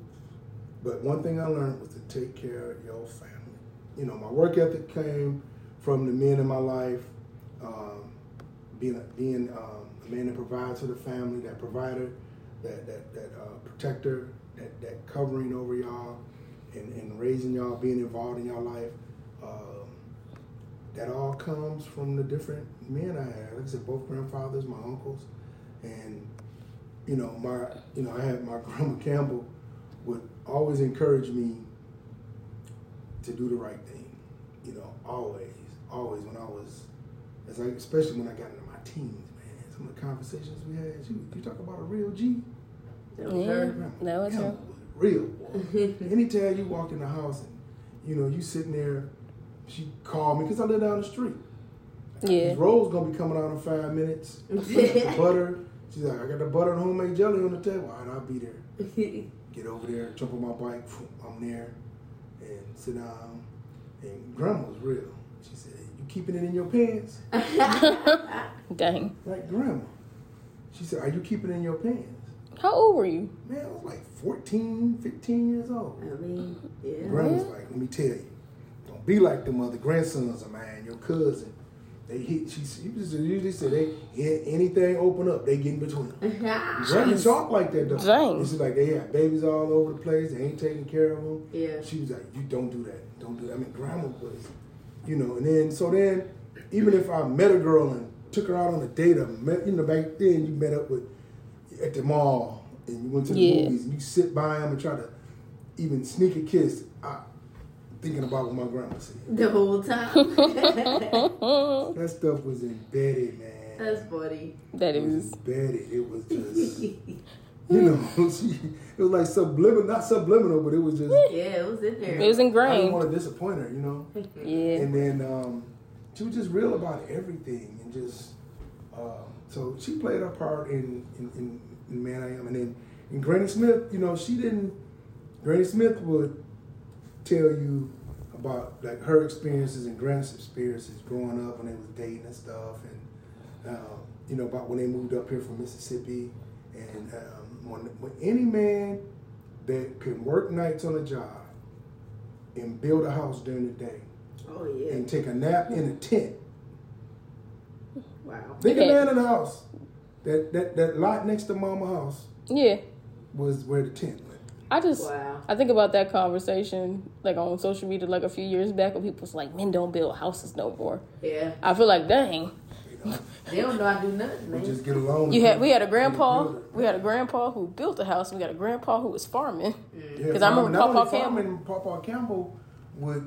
But one thing I learned was to take care of your family. You know, my work ethic came from the men in my life, um, being a, being um, a man that provides for the family, that provider, that that that uh, protector, that that covering over y'all, and, and raising y'all, being involved in y'all life. Um, that all comes from the different men I had. Like I said, both grandfathers, my uncles, and you know, my you know, I had my grandma Campbell would always encourage me to do the right thing. You know, always, always when I was, as I, especially when I got into my teens, man. Some of the conversations we had, you, you talk about a real G. That was her. Yeah. That was her. Real. boy. Anytime you walk in the house and you know you sitting there, she called me because I live down the street. Yeah. Roll's gonna be coming out in five minutes. Butter. She's like, I got the butter and homemade jelly on the table. All right, I'll be there. Get over there, jump on my bike. I'm there, and sit down. And grandma was real. She said, "You keeping it in your pants?" Dang. Like grandma. She said, "Are you keeping it in your pants?" How old were you? Man, I was like 14, 15 years old. I mean, yeah. Grandma's like, let me tell you, don't be like them other grandsons of mine, your cousin. They hit. She, she just usually said they yeah, anything open up, they get in between. Grandma talk like that though. Dang. It's like they have babies all over the place. They ain't taking care of them. Yeah. She was like, you don't do that. Don't do that. I mean, grandma was, you know. And then so then, even if I met a girl and took her out on a date, or met, you know, back then you met up with at the mall and you went to the Yeah. movies and you sit by them and try to even sneak a kiss. I, thinking about what my grandma said. The whole time. That stuff was embedded, man. That's funny. That It was embedded. It was just, you know, she, it was like subliminal, not subliminal, but it was just. Yeah, it was in there. It was ingrained. I didn't want to disappoint her, you know. Yeah. And then um, she was just real about everything, and just um, so she played her part in in, in, in Man I Am, and then in Granny Smith, you know, she didn't. Granny Smith would tell you about like her experiences and Granny's experiences growing up when they was dating and stuff, and um, you know about when they moved up here from Mississippi, and um, when, when any man that can work nights on a job and build a house during the day Oh yeah. and take a nap in a tent. Wow. Think Okay. a man in the house. That, that that lot next to mama house Yeah. was where the tent went. I just Wow. I think about that conversation like on social media like a few years back when people was like men don't build houses no more. Yeah. I feel like dang. You know, They don't know I do nothing, we man. just get along. You had we had a grandpa we had a grandpa who built a house. We got a grandpa who was farming. Yeah, 'Cause I remember farming- not Papa only Campbell- farming, Papa Campbell would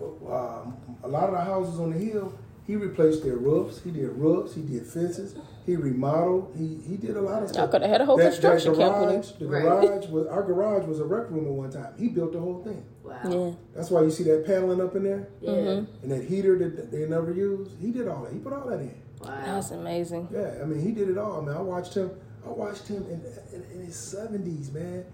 um, a lot of the houses on the hill. He replaced their roofs. He did roofs. He did fences. He remodeled. He he did a lot of stuff. I coulda had a whole construction camp with him. garage, The Right. garage was our garage was a rec room at one time. He built the whole thing. Wow. Yeah. That's why you see that paneling up in there Yeah. Mhm. and that heater that they never used. He did all that. He put all that in. Wow. That's amazing. Yeah, I mean, he did it all. I mean, I watched him. I watched him in, in, in his seventies, man,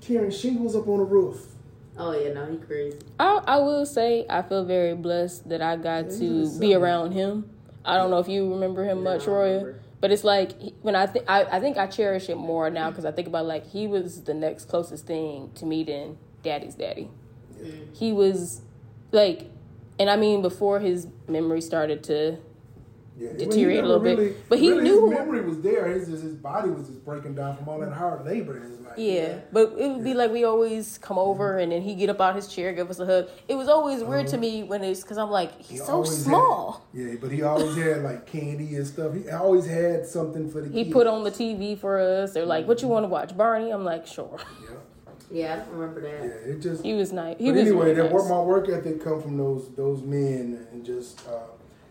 carrying shingles up on the roof. Oh yeah, no, he crazy. I, I will say I feel very blessed that I got Yeah, to was be around him. I don't know if you remember him No, much, Royia, but it's like when I think I, I think I cherish it more now because I think about like he was the next closest thing to me than Daddy's daddy. Mm. He was like, and I mean before his memory started to Yeah, Deteriorate a never little bit. But he really, knew- his memory was there. His just, his body was just breaking down from all that hard labor in his life. Yeah, but it would be like we always come over mm-hmm. and then he get up out his chair, give us a hug. It was always weird to mm-hmm. me when it's because I'm like He he's so small. had- yeah, but he always had like candy and stuff. He always had something for the kids. He kids. put on the TV for us. They're like, "What you mm-hmm. want to watch, Barney?" I'm like, "Sure." Yeah, Yeah, I don't remember that. yeah. It just He was nice. He but was anyway, really that nice. work, my work ethic come from those those men and just uh,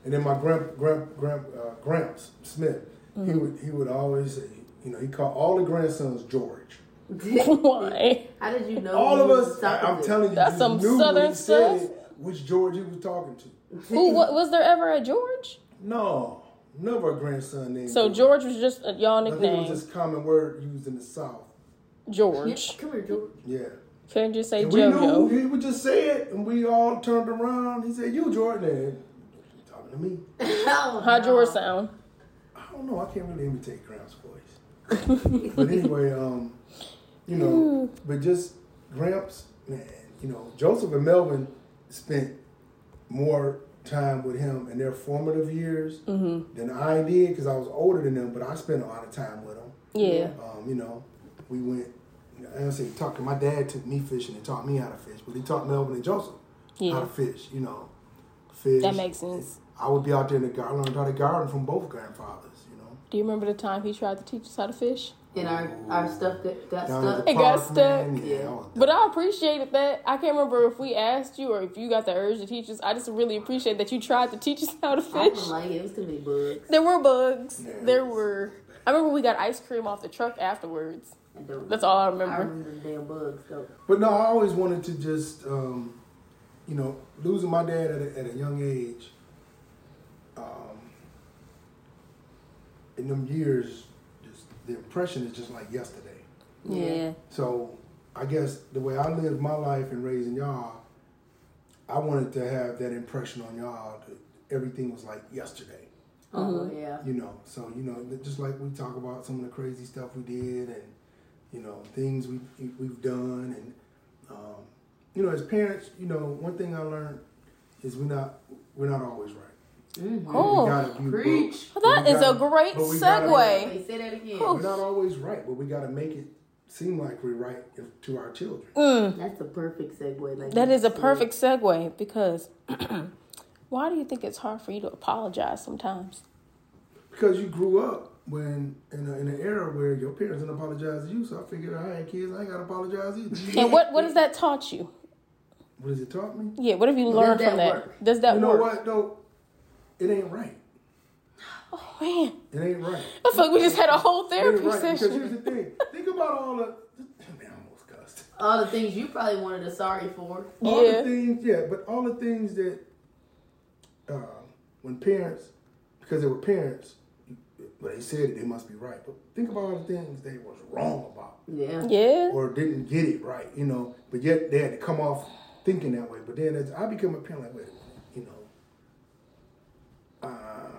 and then my grand grand grand uh, Gramps Smith. He Mm-hmm. would he would always say, you know, he called all the grandsons George. Why? How did you know? All he of was us, talking I'm to? telling you, That's you some knew when Southern he said stuff. it, which George he was talking to. Who? What was there ever a George? No, never a grandson named. So George was just a y'all I think it nickname. was just common word used in the South. Yeah, George. come here, George. Yeah. Couldn't just say And we knew JoJo. he would just say it, and we all turned around. He said, "You, Jordan." And talking to me. oh, How no. George sound? I don't know. I can't really imitate Gramps' voice. but anyway, um, you know, but just Gramps, man. You know, Joseph and Melvin spent more time with him in their formative years than I did because I was older than them. But I spent a lot of time with them. Yeah. Um, you know, we went. I don't say talking. My dad took me fishing and taught me how to fish, but he taught Melvin and Joseph how to fish. You know, fish. That makes sense. I would be out there in the garden, learned how to garden from both grandfathers. You know, Do you remember the time he tried to teach us how to fish? And our our stuff got, got down stuck. It got park, man. stuck. Yeah, Yeah. But I appreciated that. I can't remember if we asked you or if you got the urge to teach us. I just really appreciate that you tried to teach us how to I fish. didn't like it. It was too many bugs. There were bugs. Yeah. There were. I remember we got ice cream off the truck afterwards. That's all I I remember. remember the damn bugs though. But no, I always wanted to just, um, you know, losing my dad at a, at a young age. In them years, just the impression is just like yesterday. Yeah. So I guess the way I lived my life and raising y'all, I wanted to have that impression on y'all that everything was like yesterday. Oh yeah. You know, so you know, just like we talk about some of the crazy stuff we did and you know things we we've done and um, you know as parents, you know one thing I learned is we're not we're not always right. Mm-hmm. Oh, we gotta view preach. books, Well, but that we is a gotta- great but we gotta- segue. Wait, say that again. We're not always right, but we got to make it seem like we're right if- to our children. Mm, That's a perfect segue. Like that you is a said. perfect segue because why do you think it's hard for you to apologize sometimes? Because you grew up when in, a, in an era where your parents didn't apologize to you, so I figured I had kids, I ain't got to apologize either. And what what has that taught you? what has it taught me? Yeah, what have you learned that from that? work? Does that you know work? what though? It ain't right. Oh man, It ain't right. I feel like we just had a whole It ain't therapy right because here's the thing. Think about all the. Man, I almost cussed. All the things you probably wanted a sorry for. All Yeah. the things, yeah, but all the things that uh, when parents, because they were parents, but they said it, they must be right. But think about all the things they was wrong about. Yeah. Yeah, or didn't get it right, you know. But yet they had to come off thinking that way. But then as I become a parent, like, wait a minute, you know, uh,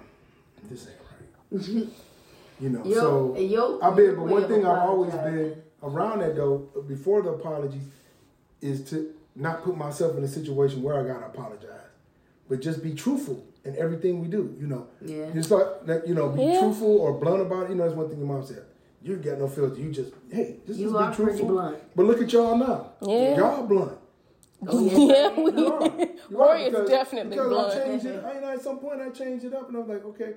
this ain't right. you know, Yo, so yo, I've been. But one thing I've always been around that though, before the apologies, is to not put myself in a situation where I gotta apologize, but just be truthful in everything we do. You know, Yeah. just like that. You know, be Yeah. truthful or blunt about it. You know, that's one thing your mom said. You got no filter. You just hey, just, You just are be pretty truthful. blunt. But look at y'all now. Yeah. Y'all blunt. Oh, yes, yeah. We, am. You are. You Roy are because- definitely because blunt. I changed it. I, you know, at some point I changed it up, and I was like, okay,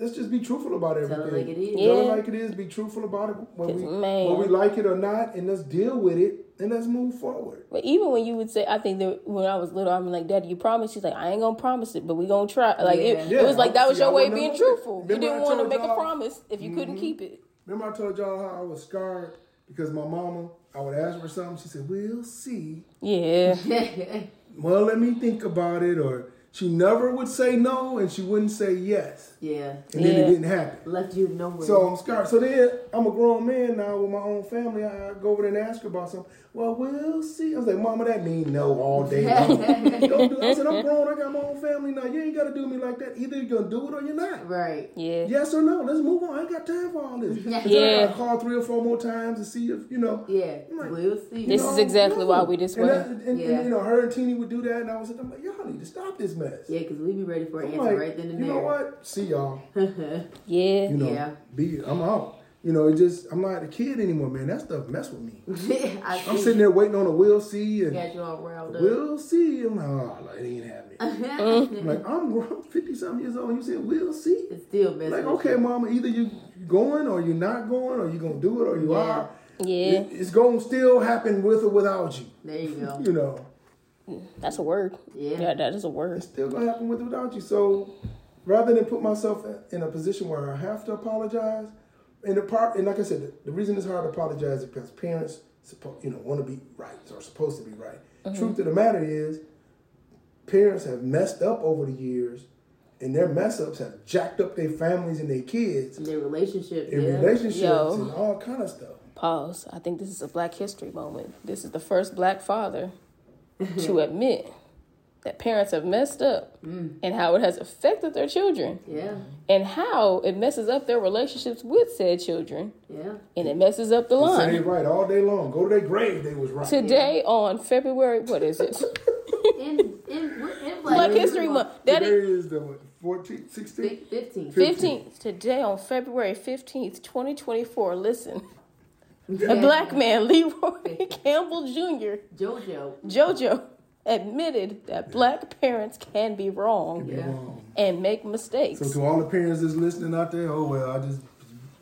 let's just be truthful about everything. Tell it like it is. Tell it like it is. Be truthful about it when we man. when we like it or not, and let's deal with it and let's move forward. But even when you would say, I think that when I was little, I'm like, Daddy, you promise? She's like, I ain't gonna promise it, but we gonna try. Like it, Yeah. it was like that was See, I your way of being never- truthful. You didn't want to make a promise if you couldn't mm-hmm. keep it. Remember I told y'all how I was scarred because my mama, I would ask her for something. She said, "We'll see." Yeah, Well, let me think about it, or she never would say no, and she wouldn't say yes, Yeah. and then it didn't happen. Left you nowhere. So I'm scared. So then I'm a grown man now with my own family. I go over there and ask her about something. Well, we'll see. I was like, Mama, that mean no all day long. Don't do. I said, I'm grown. I got my own family now. You ain't got to do me like that. Either you're gonna do it or you're not. right. Yeah. Yes or no. Let's move on. I ain't got time for all this. Yeah. But I gotta call three or four more times to see if you know. Yeah. Like, we'll see. This is exactly why we this and way. that- and, and, Yeah. you know, her and Teeny would do that, and I was like, I'm like, y'all need to stop this mess. yeah, because we be ready for an I'm answer like, right then and you there. You know what? See y'all. Yeah. You know, Yeah. be I'm out. You know, it just I'm not a kid anymore, man. That stuff mess with me. I I'm see. sitting there waiting on a we'll see and Got you all riled up. we'll see. I'm like, oh, like, it ain't happening. I'm like, I'm grown, 50 something years old. And you said we'll see. It's still messing Like, with okay, you. mama, either you going or you're not going, or you're gonna do it or you Yeah. are. Yeah. It- it's gonna still happen with or without you. There you go. You know, That's a word. Yeah. Yeah, that is a word. it's still gonna happen with or without you. So, rather than put myself in a position where I have to apologize, and the part, and like I said, the, the reason it's hard to apologize is because parents, suppo- you know, want to be right or supposed to be right. Mm-hmm. Truth of the matter is, parents have messed up over the years, and their mess ups have jacked up their families and their kids, and Their relationship. and yeah. relationships, Yo. and all kind of stuff. Pause. I think this is a black history moment. This is the first black father to admit that parents have messed up mm. and how it has affected their children Yeah. and how it messes up their relationships with said children Yeah. and it messes up the They say they line. right all day long. Go to their grave, they was right. Today on February, what is it? In in in Black Black History Month. That Today is is the what, 14th, 16th? Fifteen. 15th. Today on February 15th, 2024. Listen. A black man, Leroy Campbell Jr., JoJo. JoJo, admitted that black parents can be wrong Be Yeah. wrong. and make mistakes. So to all the parents that's listening out there, oh well, I just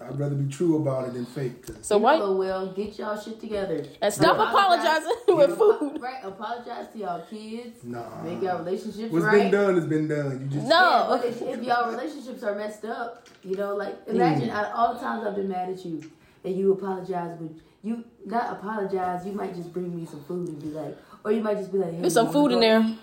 I'd rather be true about it than fake. So why Oh well, get y'all shit together. and stop Apologize. apologizing with food. Right. Apologize to y'all kids. Nah. Make y'all relationships what's right. been done has been done. You just Yeah, No, but if, if y'all relationships are messed up, you know, like imagine Mm. I, all the times I've been mad at you, and you apologize, but you not apologize. You might just bring me some food and be like, or you might just be like, hey, there's some food in there. eat?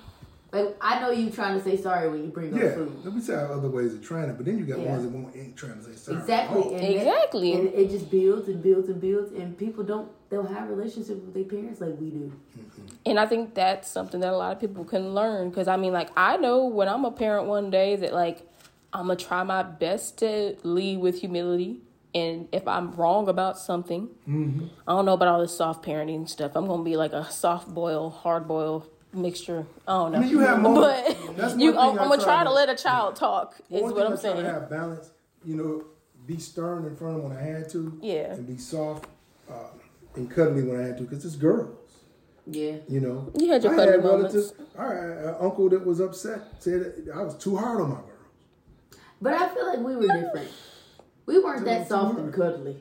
Like I know you trying to say sorry when you bring up yeah. food. Let me say other ways of trying it, but then you got Yeah. ones that won't ain't trying to say sorry. at Exactly. all. And that- Exactly. and it just builds and builds and builds, and people don't they'll have relationships with their parents like we do. Mm-hmm. And I think that's something that a lot of people can learn. Because I mean, like, I know when I'm a parent one day that, like, I'm going to try my best to lead with humility. And if I'm wrong about something, I don't know about all this soft parenting stuff. I'm going to be like a soft boil, hard boil mixture. I don't know. I mean, you have moments- but that's you, I'm, I going to try try to- to let a child talk, is One what thing I'm I try saying. to have balance. You know, be stern in front of them when I had to. Yeah. And be soft uh, and cuddly when I had to, because it's girls. Yeah. You know, You had your I cuddly had moments. relatives. I had an uncle that was upset, said that I was too hard on my girls. But I feel like we were different. We weren't that soft and cuddly.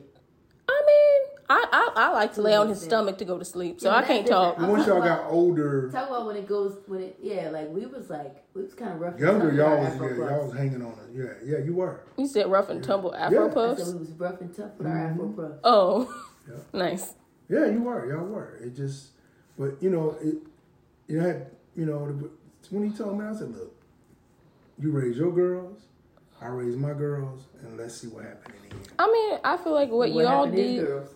I mean, I, I, I like to lay on his stomach to go to sleep, so Yeah, I that's can't different. talk. Once y'all got older, Talk about when it goes when it yeah like we was like we was kind of rough. and younger, tough with y'all was Afro yeah, puffs. y'all was hanging on it. Yeah, yeah, you were. You said rough and tumble Afro Yeah. I puffs? said we was rough and tough with our. Afro puffs. Oh, Yeah. nice. Yeah, you were. Y'all were. It just, but you know, it. You had, you know, the- when he told me, I said, "Look, you raise your girls, I raise my girls, and let's see what happened in the end." I mean, I feel like what, you all happened did. girls?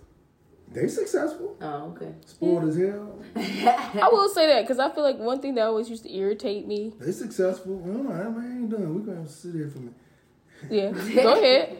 They successful, Oh okay. spoiled as hell. I will say that because I feel like one thing that always used to irritate me. They successful. Well, I ain't done. We're gonna sit here for a minute. Yeah, go ahead.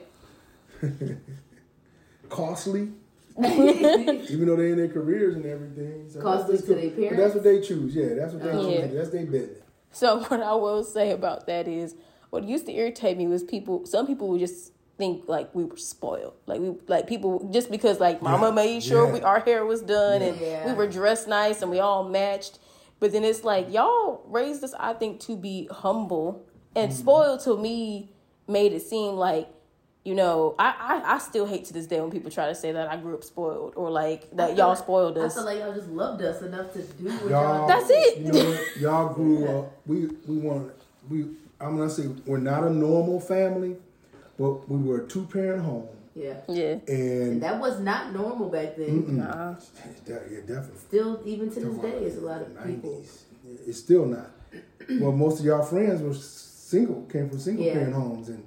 Costly. Even though they in their careers and everything. So Costly that's to cool. their But parents? that's what they choose. Yeah, that's what they Oh. choose. Yeah. That's their business. So what I will say about that is, what used to irritate me was people. Some people would just think like we were spoiled, like we like people just because like Mama Yeah, made sure yeah. we our hair was done and Yeah. we were dressed nice and we all matched. But then it's like y'all raised us, I think, to be humble and Mm-hmm. spoiled. To me, made it seem like. You know, I, I, I still hate to this day when people try to say that I grew up spoiled or like that y'all like- spoiled I us. feel like y'all just loved us enough to do what Y'all, y'all. That's it. You know what? Y'all grew up. We we want we. I'm gonna say we're not a normal family, but we were a two parent home, Yeah. yeah. and That was not normal back then. Nah. yeah, yeah, definitely. Still, even to this day, it's a lot of people. 90s. It's still not. well, most of y'all friends were single, came from single Yeah. parent homes, and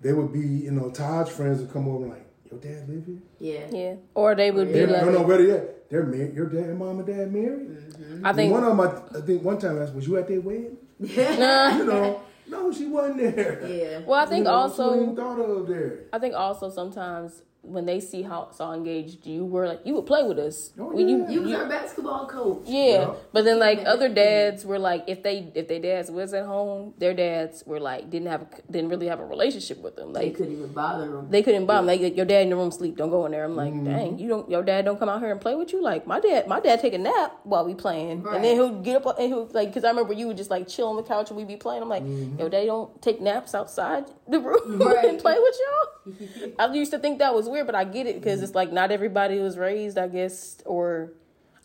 they would be, you know, Todd's friends would come over and like, your dad live here? Yeah. Yeah. Or they would be They're, like, no, no, better yet, they're married. Your dad, and mom, and dad married. Mm-hmm. I And think one of them, I, I think one time I asked, was you at their wedding? Nah. You know, no, she wasn't there. Yeah. Well, I think You know, also even thought of there. I think also sometimes when they see how so engaged you were, like you would play with us. Oh, When you, yeah. You was our basketball coach. yeah. Yeah. But then like other dads were like if they if their dads was at home, their dads were like didn't have a, didn't really have a relationship with them. They couldn't even bother them. they couldn't buy them. Like your dad in the room sleep. Don't go in there. I'm like, Mm-hmm. dang, you don't. Your dad don't come out here and play with you. Like my dad, my dad take a nap while we playing, Right. and then he'll get up and he'll like. Because I remember you would just like chill on the couch and we'd be playing. I'm like, Mm-hmm. your dad don't take naps outside the room Right. and play with y'all. I used to think that was weird, but I get it because mm-hmm. it's like not everybody was raised, I guess, or.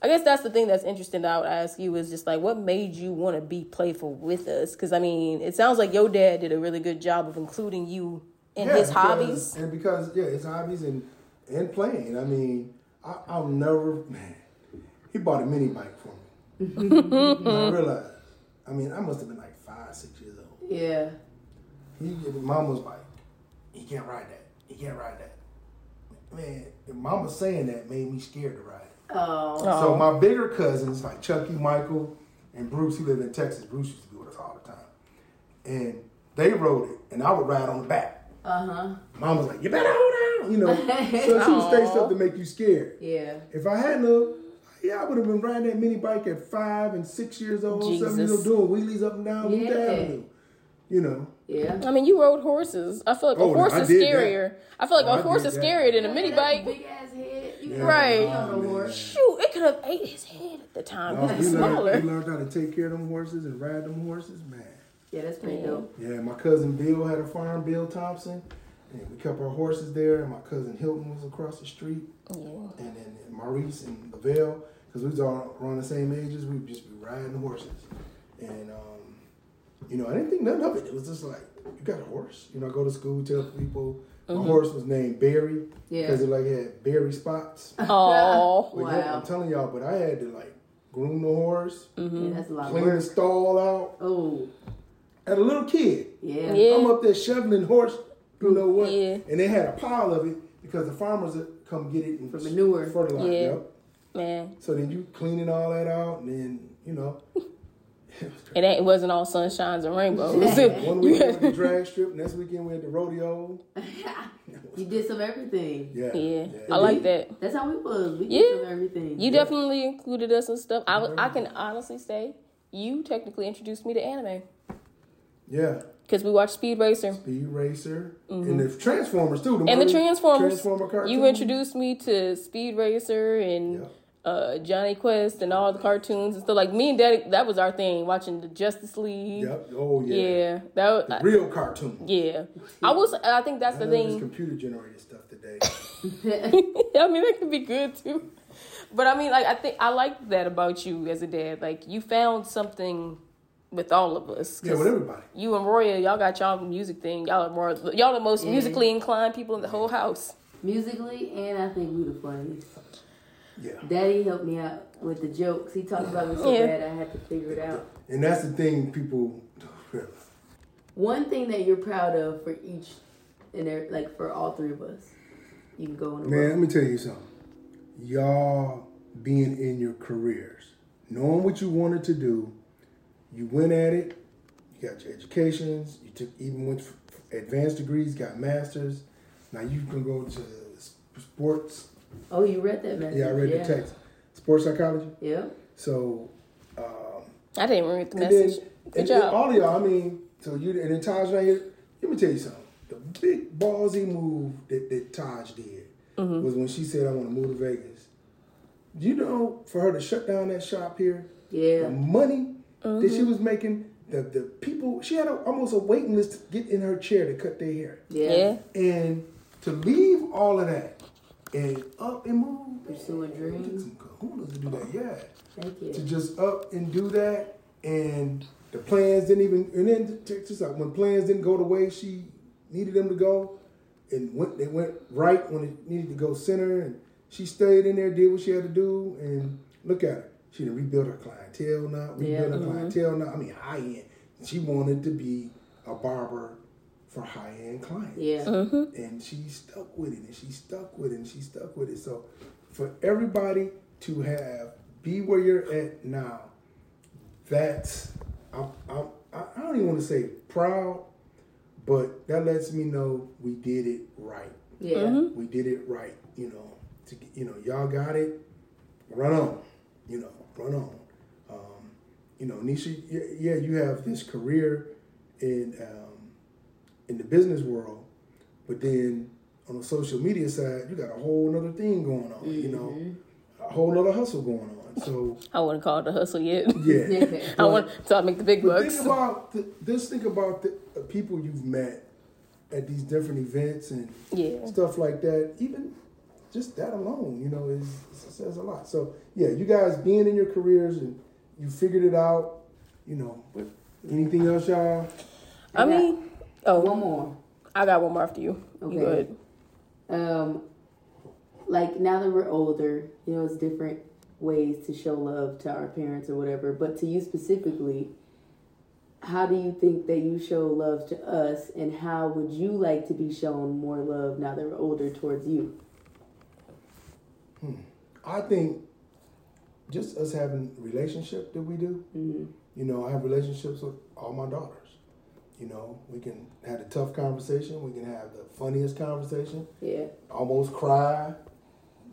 I guess that's the thing that's interesting that I would ask you is just like what made you want to be playful with us? Because I mean, it sounds like your dad did a really good job of including you in Yeah, his because- hobbies. and because yeah, his hobbies and and playing. I mean, I, I'll never. Man, he bought a mini bike for me. I realized. I mean, I must have been like five, six years old. Yeah. He, mom was like, "He can't ride that. He can't ride that." Man, if mama saying that made me scared to ride it. Oh. So my bigger cousins, like Chucky, Michael, and Bruce, who live in Texas. Bruce used to be with us all the time, and they rode it, and I would ride on the back. Uh huh. Mom was like, "You better hold on, you know. so she would say stuff to make you scared. Yeah. If I hadn't, have, yeah, I would have been riding that mini bike at five and six years old, seven years old, doing wheelies up and down Booth Yeah. Avenue. You know, Yeah. I mean, you rode horses. I feel like Oh, a horse I is did that. scarier. I feel like Oh, a I horse did is that. scarier than a mini bike. Big ass head. Yeah. Right. ride on a Oh. Shoot, it could have ate his head at the time. No, he, was learned, he learned how to take care of them horses and ride them horses, man. Yeah, that's pretty Yeah. dope. Yeah, my cousin Bill had a farm, Bill Thompson, and we kept our horses there. And my cousin Hilton was across the street, Yeah. and then Maurice and Lavelle, because we was all around the same ages. We'd just be riding the horses, and um, you know, I didn't think nothing of it. It was just like, you got a horse? You know, I go to school, tell people my uh-huh. horse was named Barry Yeah. because it like had berry spots. Oh, But yeah, Wow. I'm telling y'all, but I had to like groom the horse, mm-hmm. Yeah, that's a lot clean the stall out. Oh. As a little kid, Yeah. Yeah. I'm up there shoveling horse, you know what? Yeah. And they had a pile of it because the farmers would come get it and For manure. fertilizer. Yeah. Yep. man. So then you cleaning all that out, and then you know. It ain't. It wasn't all sunshines and rainbows. One week we went to the drag strip, next weekend we had the rodeo. You did some everything. Yeah, yeah, I like that. That's how we was. We Yeah. did some everything. You definitely included us and stuff. I, I can honestly say you technically introduced me to anime Yeah, because we watched Speed Racer Speed Racer and the Transformers too. Mm-hmm. and the Transformers. Transformer cartoons. you introduced me to Speed Racer and Yeah. Uh, Jonny Quest and all the cartoons and stuff. Like me and Daddy, that was our thing. Watching the Justice League. Yep. Oh yeah. Yeah, that was, The real cartoon. yeah. I was. I think that's I the know thing. computer generated stuff today. I mean, that could be good too. But I mean, like, I think I like that about you as a dad. Like, you found something with all of us. yeah, with everybody. You and Royia, y'all got y'all music thing. Y'all are more, y'all the most Yeah. musically inclined people in the whole house. Musically, and I think we the funniest. Yeah. Daddy helped me out with the jokes. He talked about me so Yeah. bad I had to figure it out. And that's the thing people don't realize. One thing that you're proud of for each, and there, like for all three of us, you can go in. a Man, row. let me tell you something. Y'all being in your careers, knowing what you wanted to do, you went at it. You got your educations. You took even went for advanced degrees, got masters. Now you can go to sports. Oh, you read that message? Yeah, I read yeah. the text. Sports psychology. Yeah. So, um, I didn't read the and message. then Good and then job. all of y'all. I mean, so you and then Taj right here. Let me tell you something. The big ballsy move that, that Taj did Mm-hmm. was when she said, "I want to move to Vegas." You know for her to shut down that shop here, Yeah. the money that Mm-hmm. she was making, the the people she had a, almost a waiting list to get in her chair to cut their hair, Yeah. yeah. and to leave all of that and up and move. Pursuing dreams. Some kahunas to do that. Yeah Thank you. to just up and do that, and the plans didn't even. And then out: when plans didn't go the way she needed them to go, and went they went right when it needed to go center, and she stayed in there, did what she had to do, and look at her. She done rebuilt her clientele now. Rebuilt Yeah. her clientele now. I mean, high end. She wanted to be a barber for high end clients. Yeah. And she stuck with it, and she stuck with it, and she stuck with it. So, for everybody to have be where you're at now, that's I'm, I'm, I I don't even want to say proud, but that lets me know we did it right. Yeah. We did it right. You know, to you know, y'all got it. Run on. You know, run on. Um, you know, Neysha, yeah, yeah, you have this career in um, in the business world, but then on the social media side, you got a whole other thing going on. You know, mm-hmm. a whole other hustle going on. So I wouldn't call it a hustle yet. yeah. I want so I make the big bucks. think about the, just think about the, the people you've met at these different events and Yeah. stuff like that. Even just that alone, you know, is says a lot. So yeah, you guys being in your careers and you figured it out, you know. But anything else, y'all? I mean, oh, One more. I got one more after you. Okay. You go ahead. Um, like now that we're older, you know, it's different ways to show love to our parents or whatever. But to you specifically, how do you think that you show love to us, and how would you like to be shown more love now that we're older towards you? Hmm. I think just us having relationship that we do. You know, I have relationships with all my daughters. You know, we can have a tough conversation. We can have the funniest conversation. Yeah. almost cry,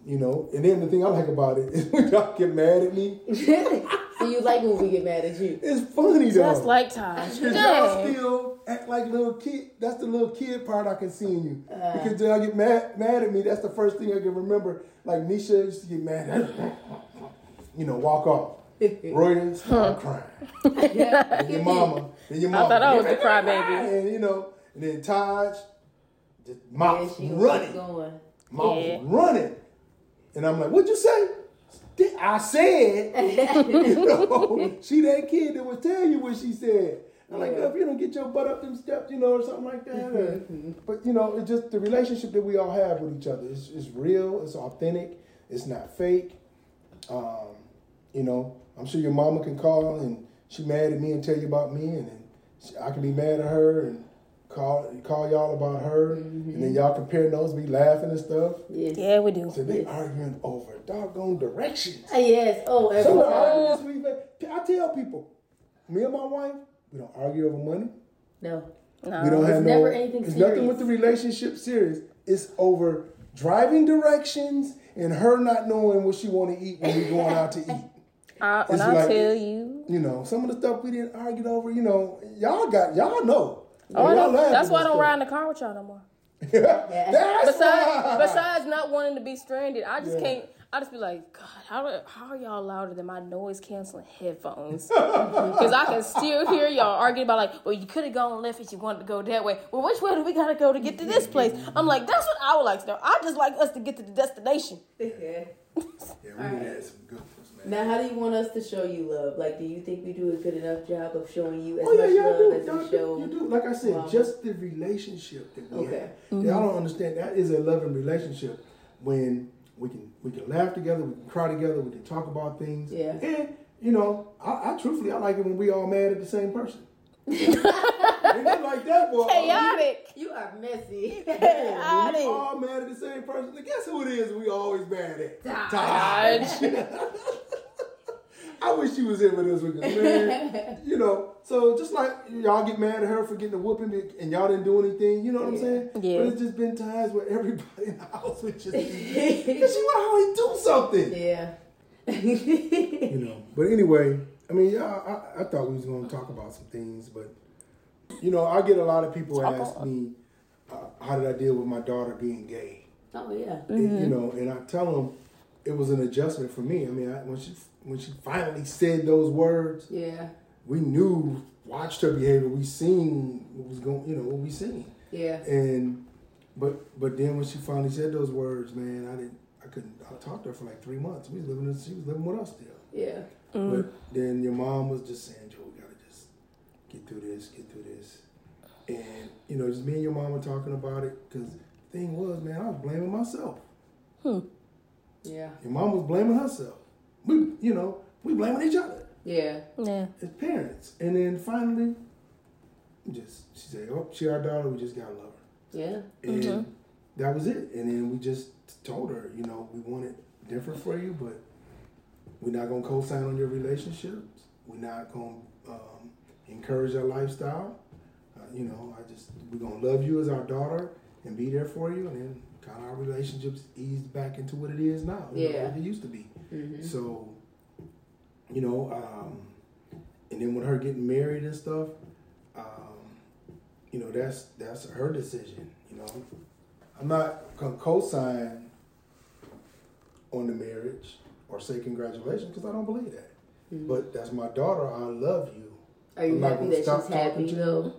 you know. And then the thing I like about it is when y'all get mad at me, so you like when we get mad at you? it's funny though. Just like Taj. Cause y'all still act like little kid. That's the little kid part I can see in you. Uh. because y'all get mad mad at me. That's the first thing I can remember. Like Neysha used to get mad at me. You know, walk off. Roy start crying. And your mama. And your I mama. thought I was the crybaby. And you know, and then Taj, just Yeah, mouth she running. going. mouth Yeah. running. And I'm like, what'd you say? I said, you know, she that kid that would tell you what she said. I'm like, if you don't get your butt up them steps, you know, or something like that. or- but you know, it's just the relationship that we all have with each other. It's, it's real. It's authentic. It's not fake. Um, you know, I'm sure your mama can call and she mad at me and tell you about me, and then she, I can be mad at her and call call y'all about her, and then y'all compare notes, be laughing and stuff. Yes. Yeah, we do. So they arguing over doggone directions. Ah, Yes. Oh, every Some of the time. we've had, I tell people, me and my wife, we don't argue over money. No. No. We don't have no. never anything it's nothing with the relationship serious. It's over driving directions and her not knowing what she want to eat when we're going out to eat. I, when It's I like- tell you, You know, some of the stuff we didn't argue over. You know, y'all got y'all know. oh, Y'all know. that's why I don't ride in the car with y'all no more. That's Besides, why. besides not wanting to be stranded, I just Yeah. can't. I just be like, God, how how are y'all louder than my noise canceling headphones? Because I can still hear y'all arguing about like, well, you could have gone left if you wanted to go that way. Well, which way do we gotta go to get to this place? I'm like, that's what I would like to know. I just like us to get to the destination. Yeah, we had some good ones, man. Now, how do you want us to show you love? Like, do you think we do a good enough job of showing you as Oh yeah, much y'all love do. as Y'all we do. show? You do. Like I said, Mama? just the relationship that we Okay. have. Mm-hmm. Y'all don't understand. That is a loving relationship when we can we can laugh together, we can cry together, we can talk about things. Yeah. And you know, I, I truthfully I like it when we all mad at the same person. Ain't nothing like that, boy. Uh, Chaotic. You are messy. Yeah, when we all mad at the same person. Then guess who it is we always mad at? Taj. Taj. I wish she was here with us because man, you know. So just like y'all get mad at her for getting a whooping and y'all didn't do anything, you know what I'm saying? Yeah. But it's just been times where everybody in the house would just, and she would always do something, yeah. you know. But anyway, I mean, yeah, I, I thought we was going to talk about some things, but you know, I get a lot of people ask me, uh, how did I deal with my daughter being gay? oh yeah. And, you know, and I tell them it was an adjustment for me. I mean, I, when she when she finally said those words, Yeah. we knew, watched her behavior, we seen what was going, you know, what we seen, Yeah. and but but then when she finally said those words, man, I didn't, I couldn't, I talked to her for like three months. We was living, she was living with us still. Yeah. But then your mom was just saying, Joe, gotta just get through this, get through this, and you know, just me and your mom were talking about it because the thing was, man, I was blaming myself. Who? Yeah. Your mom was blaming herself. We, you know, we blaming each other Yeah. Yeah. as parents. And then finally, just she said, "Oh, she our daughter. We just gotta love her." Yeah. And that was it. And then we just told her, you know, we want it different for you, but we're not gonna co-sign on your relationships. We're not gonna um, encourage your lifestyle. Uh, you know, I just we're gonna love you as our daughter and be there for you. And then kind of our relationships eased back into what it is now. you know, what it used to be. Mm-hmm. So, you know, um, and then with her getting married and stuff, um, you know, that's that's her decision. You know, I'm not gonna co-sign on the marriage or say congratulations because I don't believe that. But that's my daughter. I love you. Are you I'm happy that she's happy to though?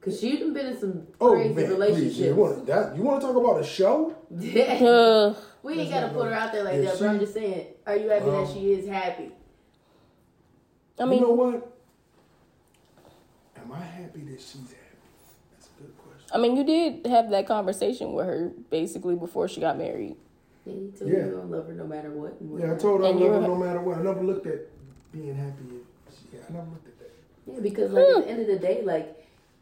Cause she done been in some Oh crazy man, please, relationships. you want that? You want to talk about a show? Yeah. We ain't Let's gotta put her out there like Yeah, that, but I'm just saying, are you happy Um, that she is happy? I mean, you know what? Am I happy that she's happy? That's a good question. I mean, you did have that conversation with her basically before she got married. Yeah, you told Yeah. me you gonna love her no matter what. Yeah, I told her I love her no matter what. I never looked at being happy. Yeah, I never looked at that. Yeah, because like at the end of the day, like,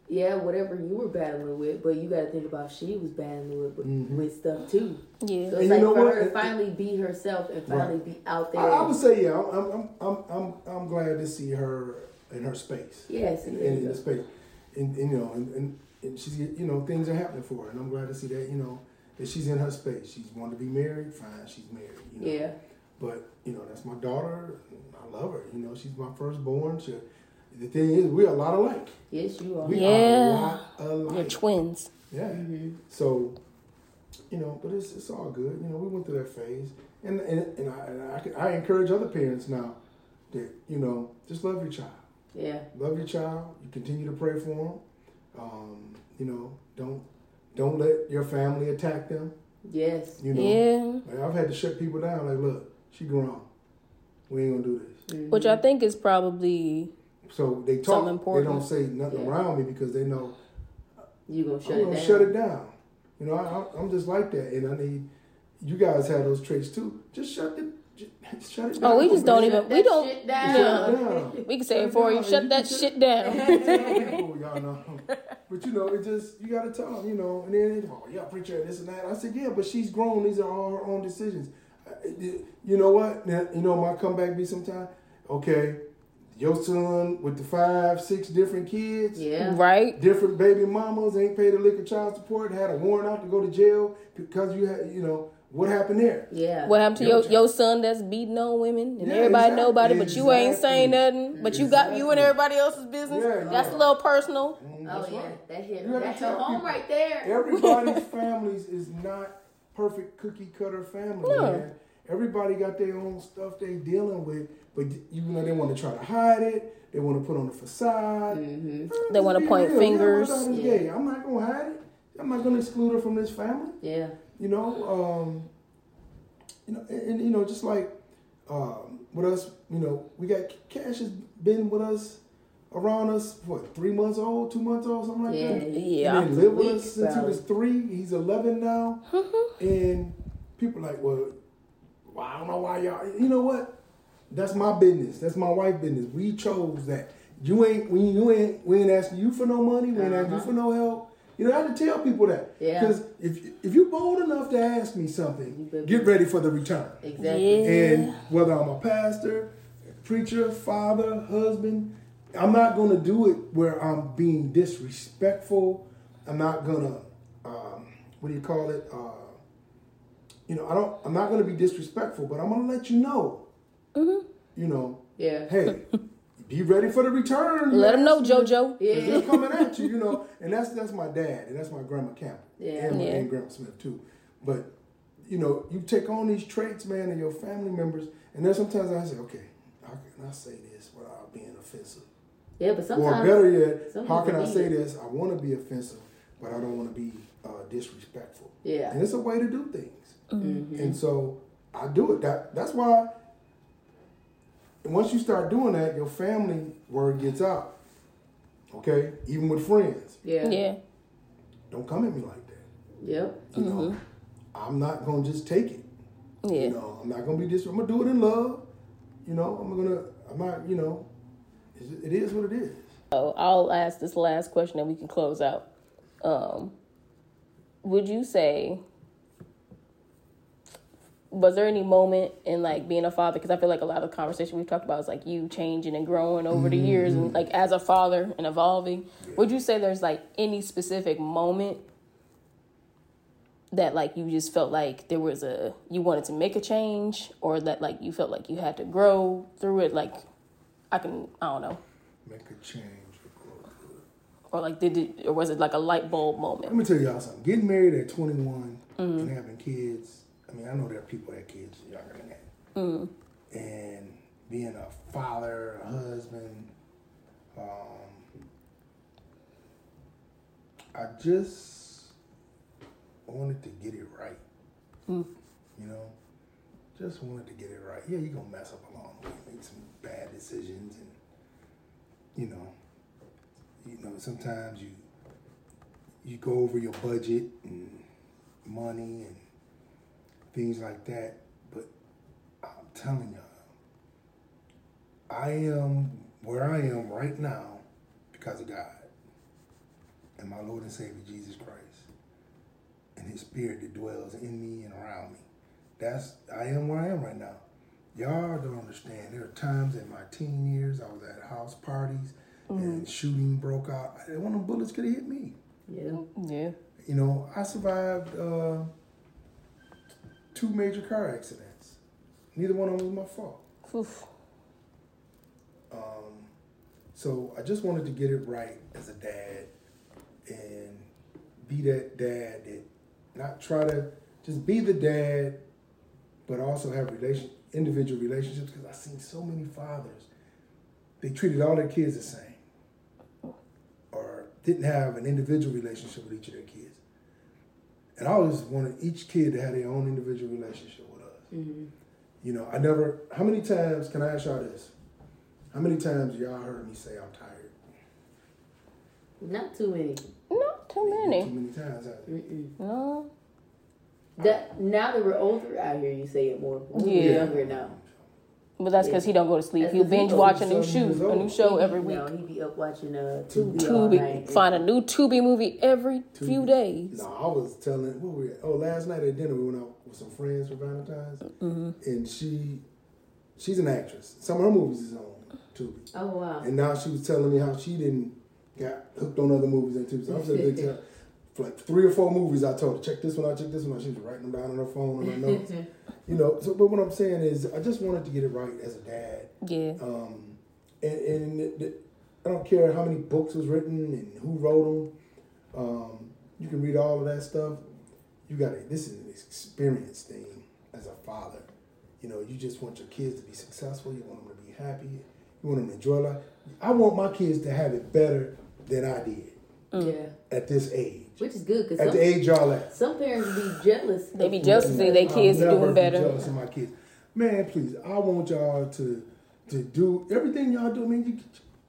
yeah, whatever you were battling with, but you got to think about she was battling with with, Mhm. with stuff too. Yeah. So And it's you know for what? her to finally be herself and finally be out there. I, I would say yeah. I'm I'm I'm I'm I'm glad to see her in her space. yes, in, there you in the space, and, and you know, and, and, and she's you know things are happening for her, and I'm glad to see that you know that she's in her space. She's wanted to be married, fine, she's married. You know? yeah, But you know that's my daughter. I love her. You know she's my firstborn. She, the thing is, we're a lot alike. yes, you are. We Yeah. are a lot You're twins. Yeah. Mm-hmm. So, you know, but it's it's all good. You know, we went through that phase, and and, and I and I, can- I encourage other parents now that you know just love your child. Yeah, Love your child. You continue to pray for them. Um, you know, don't don't let your family attack them. yes, You know, Yeah. like I've had to shut people down. Like, look, she grown. We ain't gonna do this. Mm-hmm. Which I think is probably So they talk. They don't say nothing Yeah. around me because they know you gonna shut I'm it gonna down. shut it down. You know, I, I, I'm just like that, and I need you guys have those traits too. Just shut it. Just shut it down. Oh, we just don't even- we don't- shit Shut down. it down. we can say Shut it for you. Shut You that shit down. people, y'all know. But you know, it just you gotta tell them, you know. And then they go, oh, yeah, preacher, this and that. I said, yeah, but she's grown. These are all her own decisions. You know what? Now, you know, my comeback be sometime. Okay, your son with the five, six different kids. Yeah, Right? Different baby mamas ain't paid a lick of child support, had a warrant out to go to jail because you had, you know, what happened there? yeah. What happened to Yo, your, your son that's beating on women and Yeah, everybody know about it, exactly. but you ain't saying nothing. But you got you and everybody else's business. Yeah, That's yeah. a little personal. Mm, Oh that's yeah, right. that hit You gotta that hit home people. right there. Everybody's families is not perfect cookie cutter family, No. man. Everybody got their own stuff they dealing with, but you know they want to try to hide it. They want to put on a facade. hmm They wanna point real. fingers. Yeah, my daughter's Yeah. I'm not gonna hide it. I'm not gonna exclude her from this family. Yeah, You know, um, you know, and, and, you know, just like um, with us, you know, we got Cash has been with us around us what three months old, two months old, something like yeah, that. Yeah. yeah. been live with us since he was three. He's eleven now, and people like, well, well, I don't know why y'all. You know what? That's my business. That's my wife business. We chose that. You ain't we you ain't we ain't asking you for no money. We ain't asking you Uh-huh. for no help. You know, I have to tell people that. Yeah. Because if if you're bold enough to ask me something, get ready for the return. exactly. Yeah. And whether I'm a pastor, preacher, father, husband, I'm not going to do it where I'm being disrespectful. I'm not going to, um, what do you call it? Uh, you know, I don't. I'm not going to be disrespectful, but I'm going to let you know. You know, Yeah, hey, be ready for the return. Let them know, yes. Yeah, They're coming at you, you know, and that's that's my dad, and that's my grandma Campbell, Yeah. and, my- Yeah. and grandma Smith too. But you know, you take on these traits, man, and your family members, and then sometimes I say, okay, how can I say this without being offensive? yeah, but sometimes. or better yet, how can I say this? I want to be offensive, but I don't want to be uh, disrespectful. Yeah. and it's a way to do things. Mhm. And so I do it. That that's why. And once you start doing that, your family word gets out. Okay, even with friends, yeah, Yeah. don't come at me like that. yep, You know, I'm not gonna just take it. Yeah. You know, I'm not gonna be dis. I'm gonna do it in love. you know, I'm gonna, I'm not, you know, it's- what it is. So I'll ask this last question and we can close out. Um, would you say was there any moment in like being a father because i feel like a lot of the conversation we've talked about is like you changing and growing over the years and mm-hmm. like as a father and evolving would you say there's like any specific moment that like you just felt like there was a you wanted to make a change or that like you felt like you had to grow through it like i can i don't know Make a change growth. or like did it or was it like a light bulb moment? Let me tell y'all something. Getting married at 21 mm-hmm. and having kids. I mean, I know there are people that have kids younger than that. And being a father, a husband, um, I just wanted to get it right. You know, just wanted to get it right. Yeah, you're gonna mess up along the way, make some bad decisions, and you know, you know, sometimes you you go over your budget and money and things like that. But I'm telling y'all, I am where I am right now because of God and my Lord and Savior Jesus Christ and His Spirit that dwells in me and around me. That's I am where I am right now. Y'all don't understand. There are times in my teen years I was at house parties and shooting broke out. One of them bullets could have hit me. Yeah. yeah You know, I survived uh, two major car accidents. Neither one of them was my fault. Oof. Um, so I just wanted to get it right as a dad and be that dad that not try to just be the dad, but also have relation individual relationships because I've seen so many fathers. They treated all their kids the same, or didn't have an individual relationship with each of their kids. And I always wanted each kid to have their own individual relationship with us. Mm-hmm. You know, I never. How many times can I ask y'all this? How many times y'all heard me say I'm tired? Not too many. not too many. Too many many times. have you? No That now that we're older, I hear you say it more. When Yeah. We're younger now. But that's because he don't go to sleep. That's He'll binge goes watch a new show, a new show He every week. No, he be up watching uh, Tubi, all Tubi, night. find a new Tubi movie every few days. No, I was telling. What were we? At? Oh, last night at dinner we went out with some friends for Valentine's, Mm-hmm. and she, she's an actress. Some of her movies is on Tubi, Oh wow. and now she was telling me how she didn't got hooked on other movies and Tubi. So I was sitting there tell- for like three or four movies. I told her check this one out, check this one out. She was writing them down on her phone and her notes. you know. So, but what I'm saying is, I just wanted to get it right as a dad. Yeah. Um, and and the, the, I don't care how many books was written and who wrote them. Um, you can read all of that stuff. You got to This is an experience thing as a father. You know, you just want your kids to be successful. You want them to be happy. You want them to enjoy life. I want my kids to have it better than I did Yeah. at this age. Which is good because At some, the age y'all at. some parents be jealous. They be jealous to see their I'll kids never doing be better. Jealous of my kids, man. Please, I want y'all to to do everything y'all do. I mean, you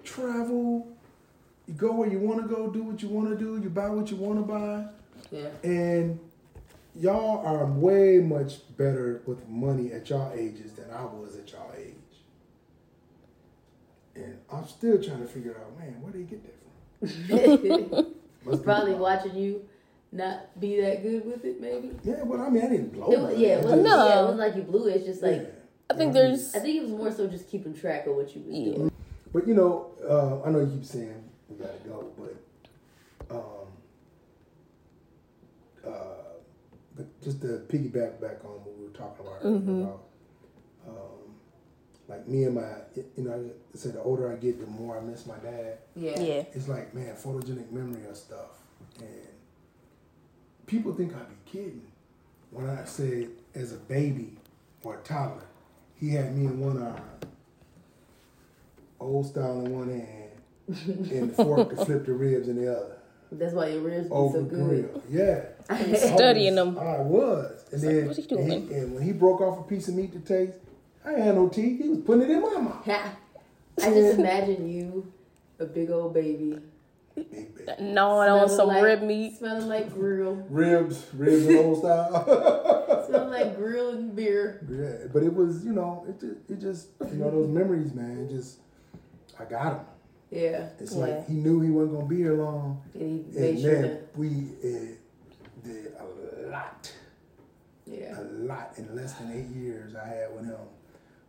travel, you go where you want to go, do what you want to do, you buy what you want to buy, Yeah. and y'all are way much better with money at y'all ages than I was at y'all age. And I'm still trying to figure out, man, where they get that from? Must be- Probably watching you not be that good with it, maybe. Yeah, well, I mean, I didn't blow. It was, yeah, it wasn't, No. yeah, it wasn't like you blew it. It's just like Yeah. I think You there's I think it was more so just keeping track of what you was Yeah. doing. But you know, uh, I know you keep saying we gotta go, but um, uh, but just to piggyback back on what we were talking about earlier about, like me and my, you know, I said the older I get, the more I miss my dad. Yeah. yeah. It's like man, photogenic memory of stuff, and people think I'd be kidding when I said as a baby or a toddler, he had me in one arm, Old Style in one hand, and the fork to flip the ribs in the other. That's why your ribs be Over so good. grill, yeah. Studying I them. I was, and like, then what's he and doing? and when he broke off a piece of meat to taste, I ain't had no teeth. He was putting it in my mouth. Ha. I just imagine you, a big old baby, Big bag. gnawing on Smelling some like- rib meat. Smelling like grill. Ribs, ribs in Old Style. smelling like grill and beer. yeah, but it was, you know, it just, it just, you know, those memories, man. It just, I got him. Yeah. It's Yeah. like he knew he wasn't gonna be here long, And he made and sure man, to, we uh, did a lot, yeah. a lot in less than eight years I had with him.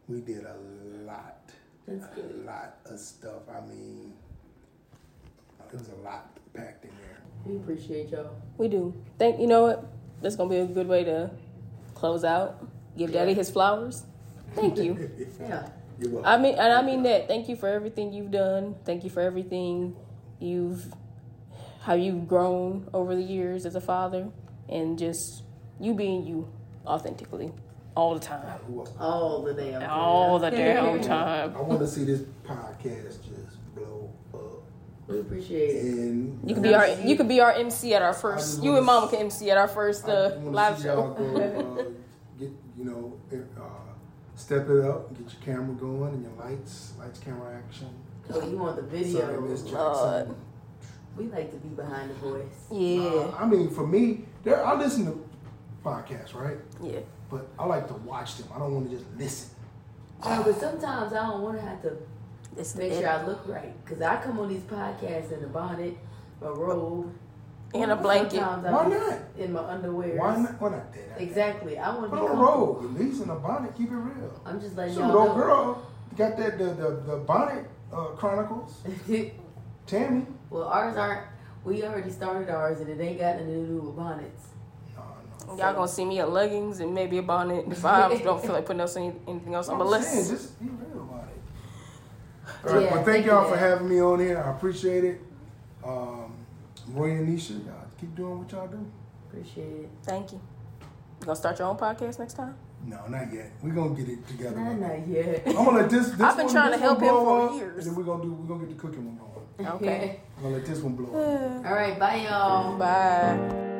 We did a lot, That's a good. lot of stuff. I mean, it was a lot packed in there. We appreciate y'all. We do. Thank you know what? That's gonna be a good way to close out. Give Daddy his flowers. Thank you. Yeah. You're welcome. I mean, and I mean that. Thank you for everything you've done. Thank you for everything you've, how you've grown over the years as a father, and just you being you, authentically, all the time, All the damn time. all the damn time. I want to see this podcast just blow up. We appreciate it. And You could be our, you could be our MC at our first. You and Mama can MC at our first uh, wanna live see show. y'all Go, uh, get you know, uh, step it up, and get your camera going and your lights, lights, camera, action. Oh, you want the Sorry, Miss video? Lord. Jackson. We like to be behind the voice. Yeah, Uh, I mean, for me, there I listen to podcasts, right? yeah. But I like to watch them. I don't want to just listen. No, but sometimes I don't want to have to It's make sure I look right. Because I come on these podcasts in a bonnet, a robe, and a blanket. Why not? in my underwear. Why not? Why not that? Exactly. I want to Put be on a robe, at least in a bonnet. Keep it real. I'm just letting Shoot, y'all old know. girl got that the the, the bonnet uh, chronicles. Tammy. well, ours aren't. We already started ours, and it ain't got nothing to do with bonnets. No, no. Y'all gonna see me in leggings and maybe a bonnet if I don't feel like putting else any, anything else on my I'm saying, list. just be real about it. All right, Yeah, well, thank, thank you, y'all for Dad. having me on here. I appreciate it. Um, Roy and Neysha, y'all keep doing what y'all do. Appreciate it. Thank you. You gonna start your own podcast next time? No, not yet. We're gonna get it together. Nah, not yet. I'm gonna let this. this I've been one, trying this to help him blow for up, years. And then we're gonna do. We're gonna get the cooking one going. Okay. I'm gonna let this one blow. up. All right, bye, y'all. Bye.